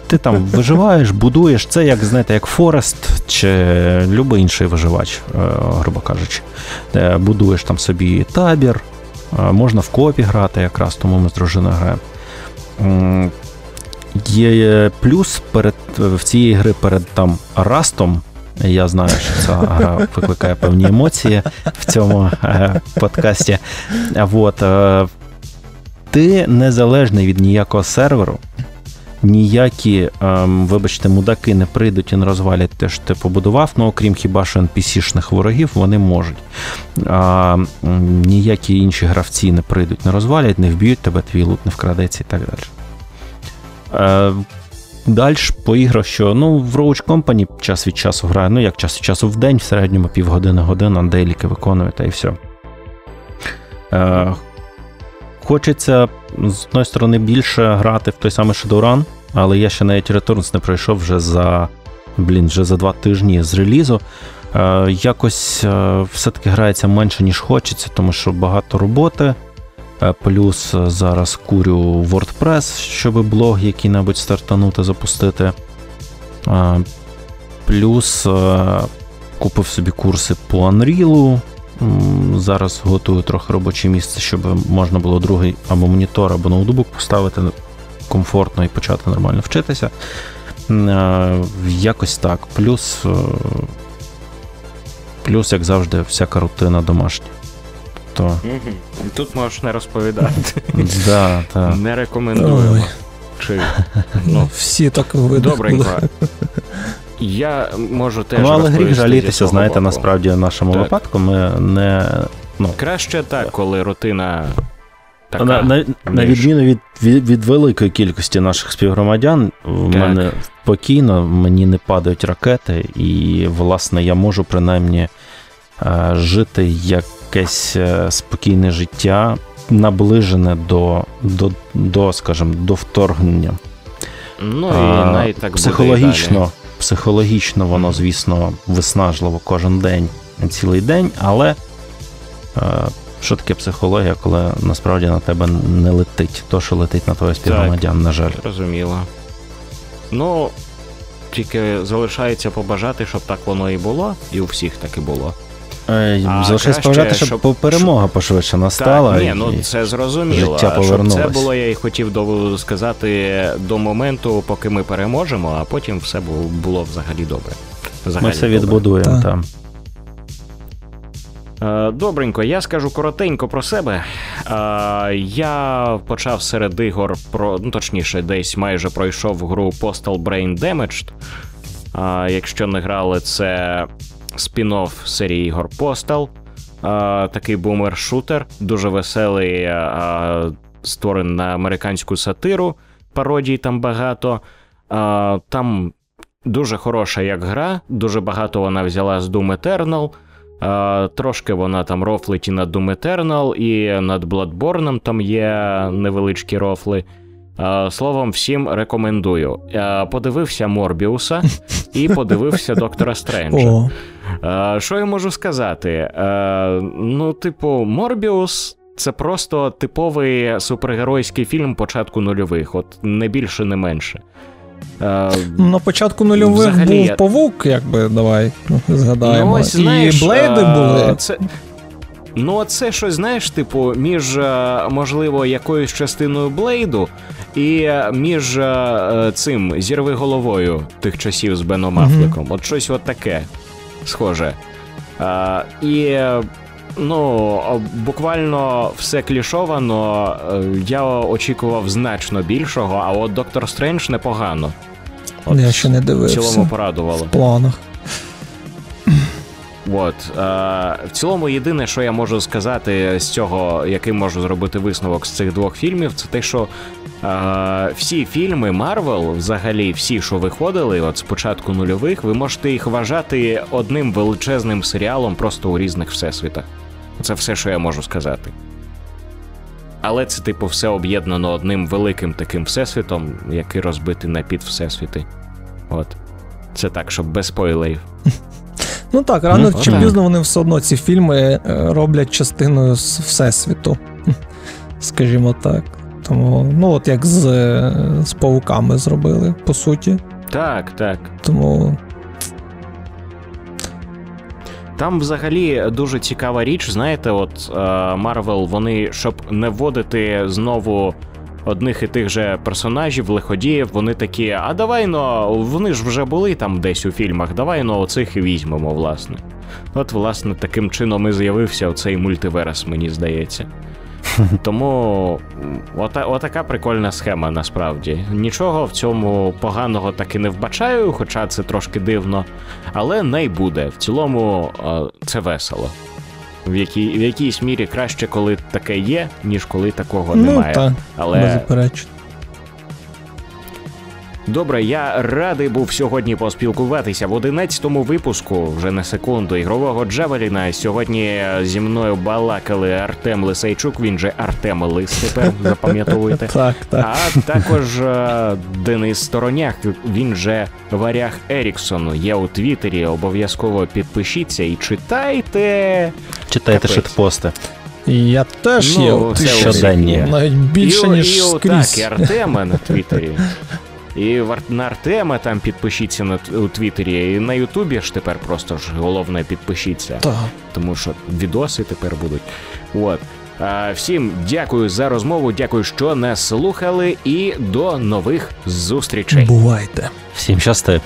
Ти там виживаєш, будуєш це, як знаєте, як Форест чи будь-який інший виживач, е, грубо кажучи. Будуєш там собі табір, можна в копі грати, якраз тому ми з дружиною граємо. Є плюс перед в цієї гри перед там Растом. Я знаю, що ця гра викликає певні емоції в цьому е, подкасті. От, е, ти незалежний від ніякого серверу, ніякі, ем, вибачте, мудаки не прийдуть і не розвалять те, що ти побудував, ну окрім хіба що NPC-шних ворогів, вони можуть. А Ніякі інші гравці не прийдуть, не розвалять, не вб'ють тебе, твій лут не вкрадеться і так далі. Е, Далі по іграх, що ну, в Roach Company час від часу граю, ну як час від часу в день, в середньому півгодини година, дейліки виконую та і все. Е, Хочеться, з одної сторони, більше грати в той самий Shadowrun, але я ще навіть Returns не пройшов вже за блін, вже за два тижні з релізу. Е, Якось е, все-таки грається менше, ніж хочеться, тому що багато роботи. Е, плюс е, зараз курю WordPress, щоб блог який-небудь стартанути, запустити. Е, плюс купив собі курси по Unreal. Зараз готую трохи робоче місце, щоб можна було другий або монітор, або ноутбук поставити комфортно і почати нормально вчитися. Якось так. Плюс, плюс, як завжди, всяка рутина домашня то. Тут можеш не розповідати. Да, так. Не рекомендуємо. Чи, ну, Всі так Добренько. Я можу теж. Ну, але гріх жалітися, знаєте, боку. насправді в нашому так. випадку ми не. Ну. Краще так, коли рутина. Така, на, на, на відміну від, від від, великої кількості наших співгромадян, в так. мене спокійно, мені не падають ракети, і, власне, я можу принаймні е, жити як якесь е, спокійне життя, наближене до, до, до скажімо, до вторгнення. Ну і навіть так психологічно, буде психологічно воно, звісно, виснажливо кожен день, цілий день, але е, що таке психологія, коли насправді на тебе не летить, то, що летить на твоє співгромадян, на жаль. Розуміло. Ну, тільки залишається побажати, щоб так воно і було, і у всіх так і було. Е, залишається побажати, щоб, щоб перемога пошвидше настала. Так, ні, ну це зрозуміло. Життя повернулось. Щоб це було, я і хотів до, сказати до моменту, поки ми переможемо, а потім все було взагалі добре. Взагалі ми все відбудуємо там. Е, добренько, я скажу коротенько про себе. Е, я почав серед ігор про, ну точніше, десь майже пройшов гру Postal Brain Damaged. Якщо не грали, це спін-офф серії ігор Postal. Такий бумер-шутер, дуже веселий, створений на американську сатиру. Пародій там багато. Там дуже хороша як гра, дуже багато вона взяла з Doom Eternal. Трошки вона там рофлить і над Doom Eternal, і над Bloodborne там є невеличкі рофли. Словом, всім рекомендую. Подивився Морбіуса і подивився Доктора Стренджа. Що я можу сказати? Ну, типу, Морбіус. Це просто типовий супергеройський фільм початку нульових, от не більше, не менше. На початку нульових Взагалі, був я... павук, якби давай згадаємо. Ну, ось, знаєш, І блейди були. Це... Ну, це щось, знаєш, типу, між, е, можливо, якоюсь частиною Блейду і е, між е, е, цим зірви головою тих часів з Беном Мгм. Аффлеком. От щось от таке схоже. Е, І ну, буквально все клішовано. е, Я очікував значно більшого, а от Доктор Стрендж непогано. От Я ще не в дивився. цілому порадувало. В планах. От е, в цілому, єдине, що я можу сказати з цього, який можу зробити висновок з цих двох фільмів, це те, що е, всі фільми Марвел, взагалі, всі, що виходили, от з початку нульових, ви можете їх вважати одним величезним серіалом просто у різних всесвітах. Це все, що я можу сказати. Але це, типу, все об'єднано одним великим таким всесвітом, який розбитий на підвсесвіти. От. Це так, щоб без спойлерів. Ну так, рано Ну, чи пізно вони все одно ці фільми е, роблять частиною з Всесвіту. Скажімо так. Тому, ну, от як з, е, з пауками зробили, по суті. Так, так. Тому Там взагалі дуже цікава річ, знаєте, от Марвел, вони, щоб не вводити знову одних і тих же персонажів, лиходіїв, вони такі, а давай ну, вони ж вже були там десь у фільмах, давай ну оцих і візьмемо, власне. От, власне, таким чином і з'явився оцей мультиверс, мені здається. Тому ота, отака прикольна схема насправді. Нічого в цьому поганого так і не вбачаю, хоча це трошки дивно. Але не буде. В цілому е, це весело. В, якій, в якійсь мірі краще, коли таке є, ніж коли такого ну, немає. Та, Але беззаперечно. Добре, я радий був сьогодні поспілкуватися в 11-му випуску, вже на секунду, ігрового Джавеліна. Сьогодні зі мною балакали Артем Лисейчук, він же Артем Лис тепер запам'ятовуйте. Так, так. А також е, Денис Стороняк, він же Варяг Еріксон. Є у Твіттері. Обов'язково підпишіться і читайте. Читайте шитпости. Я теж Ну, є. у це Твіттері. щоденні. Навіть більше, і, ніж і, скрізь. Так, і Артема на Твіттері. І на Артема там підпишіться на у Твіттері, і на Ютубі ж тепер просто ж головне підпишіться, Так. тому що відоси тепер будуть. От. А, всім дякую за розмову, дякую, що нас слухали, і до нових зустрічей. Бувайте. Всім щасти.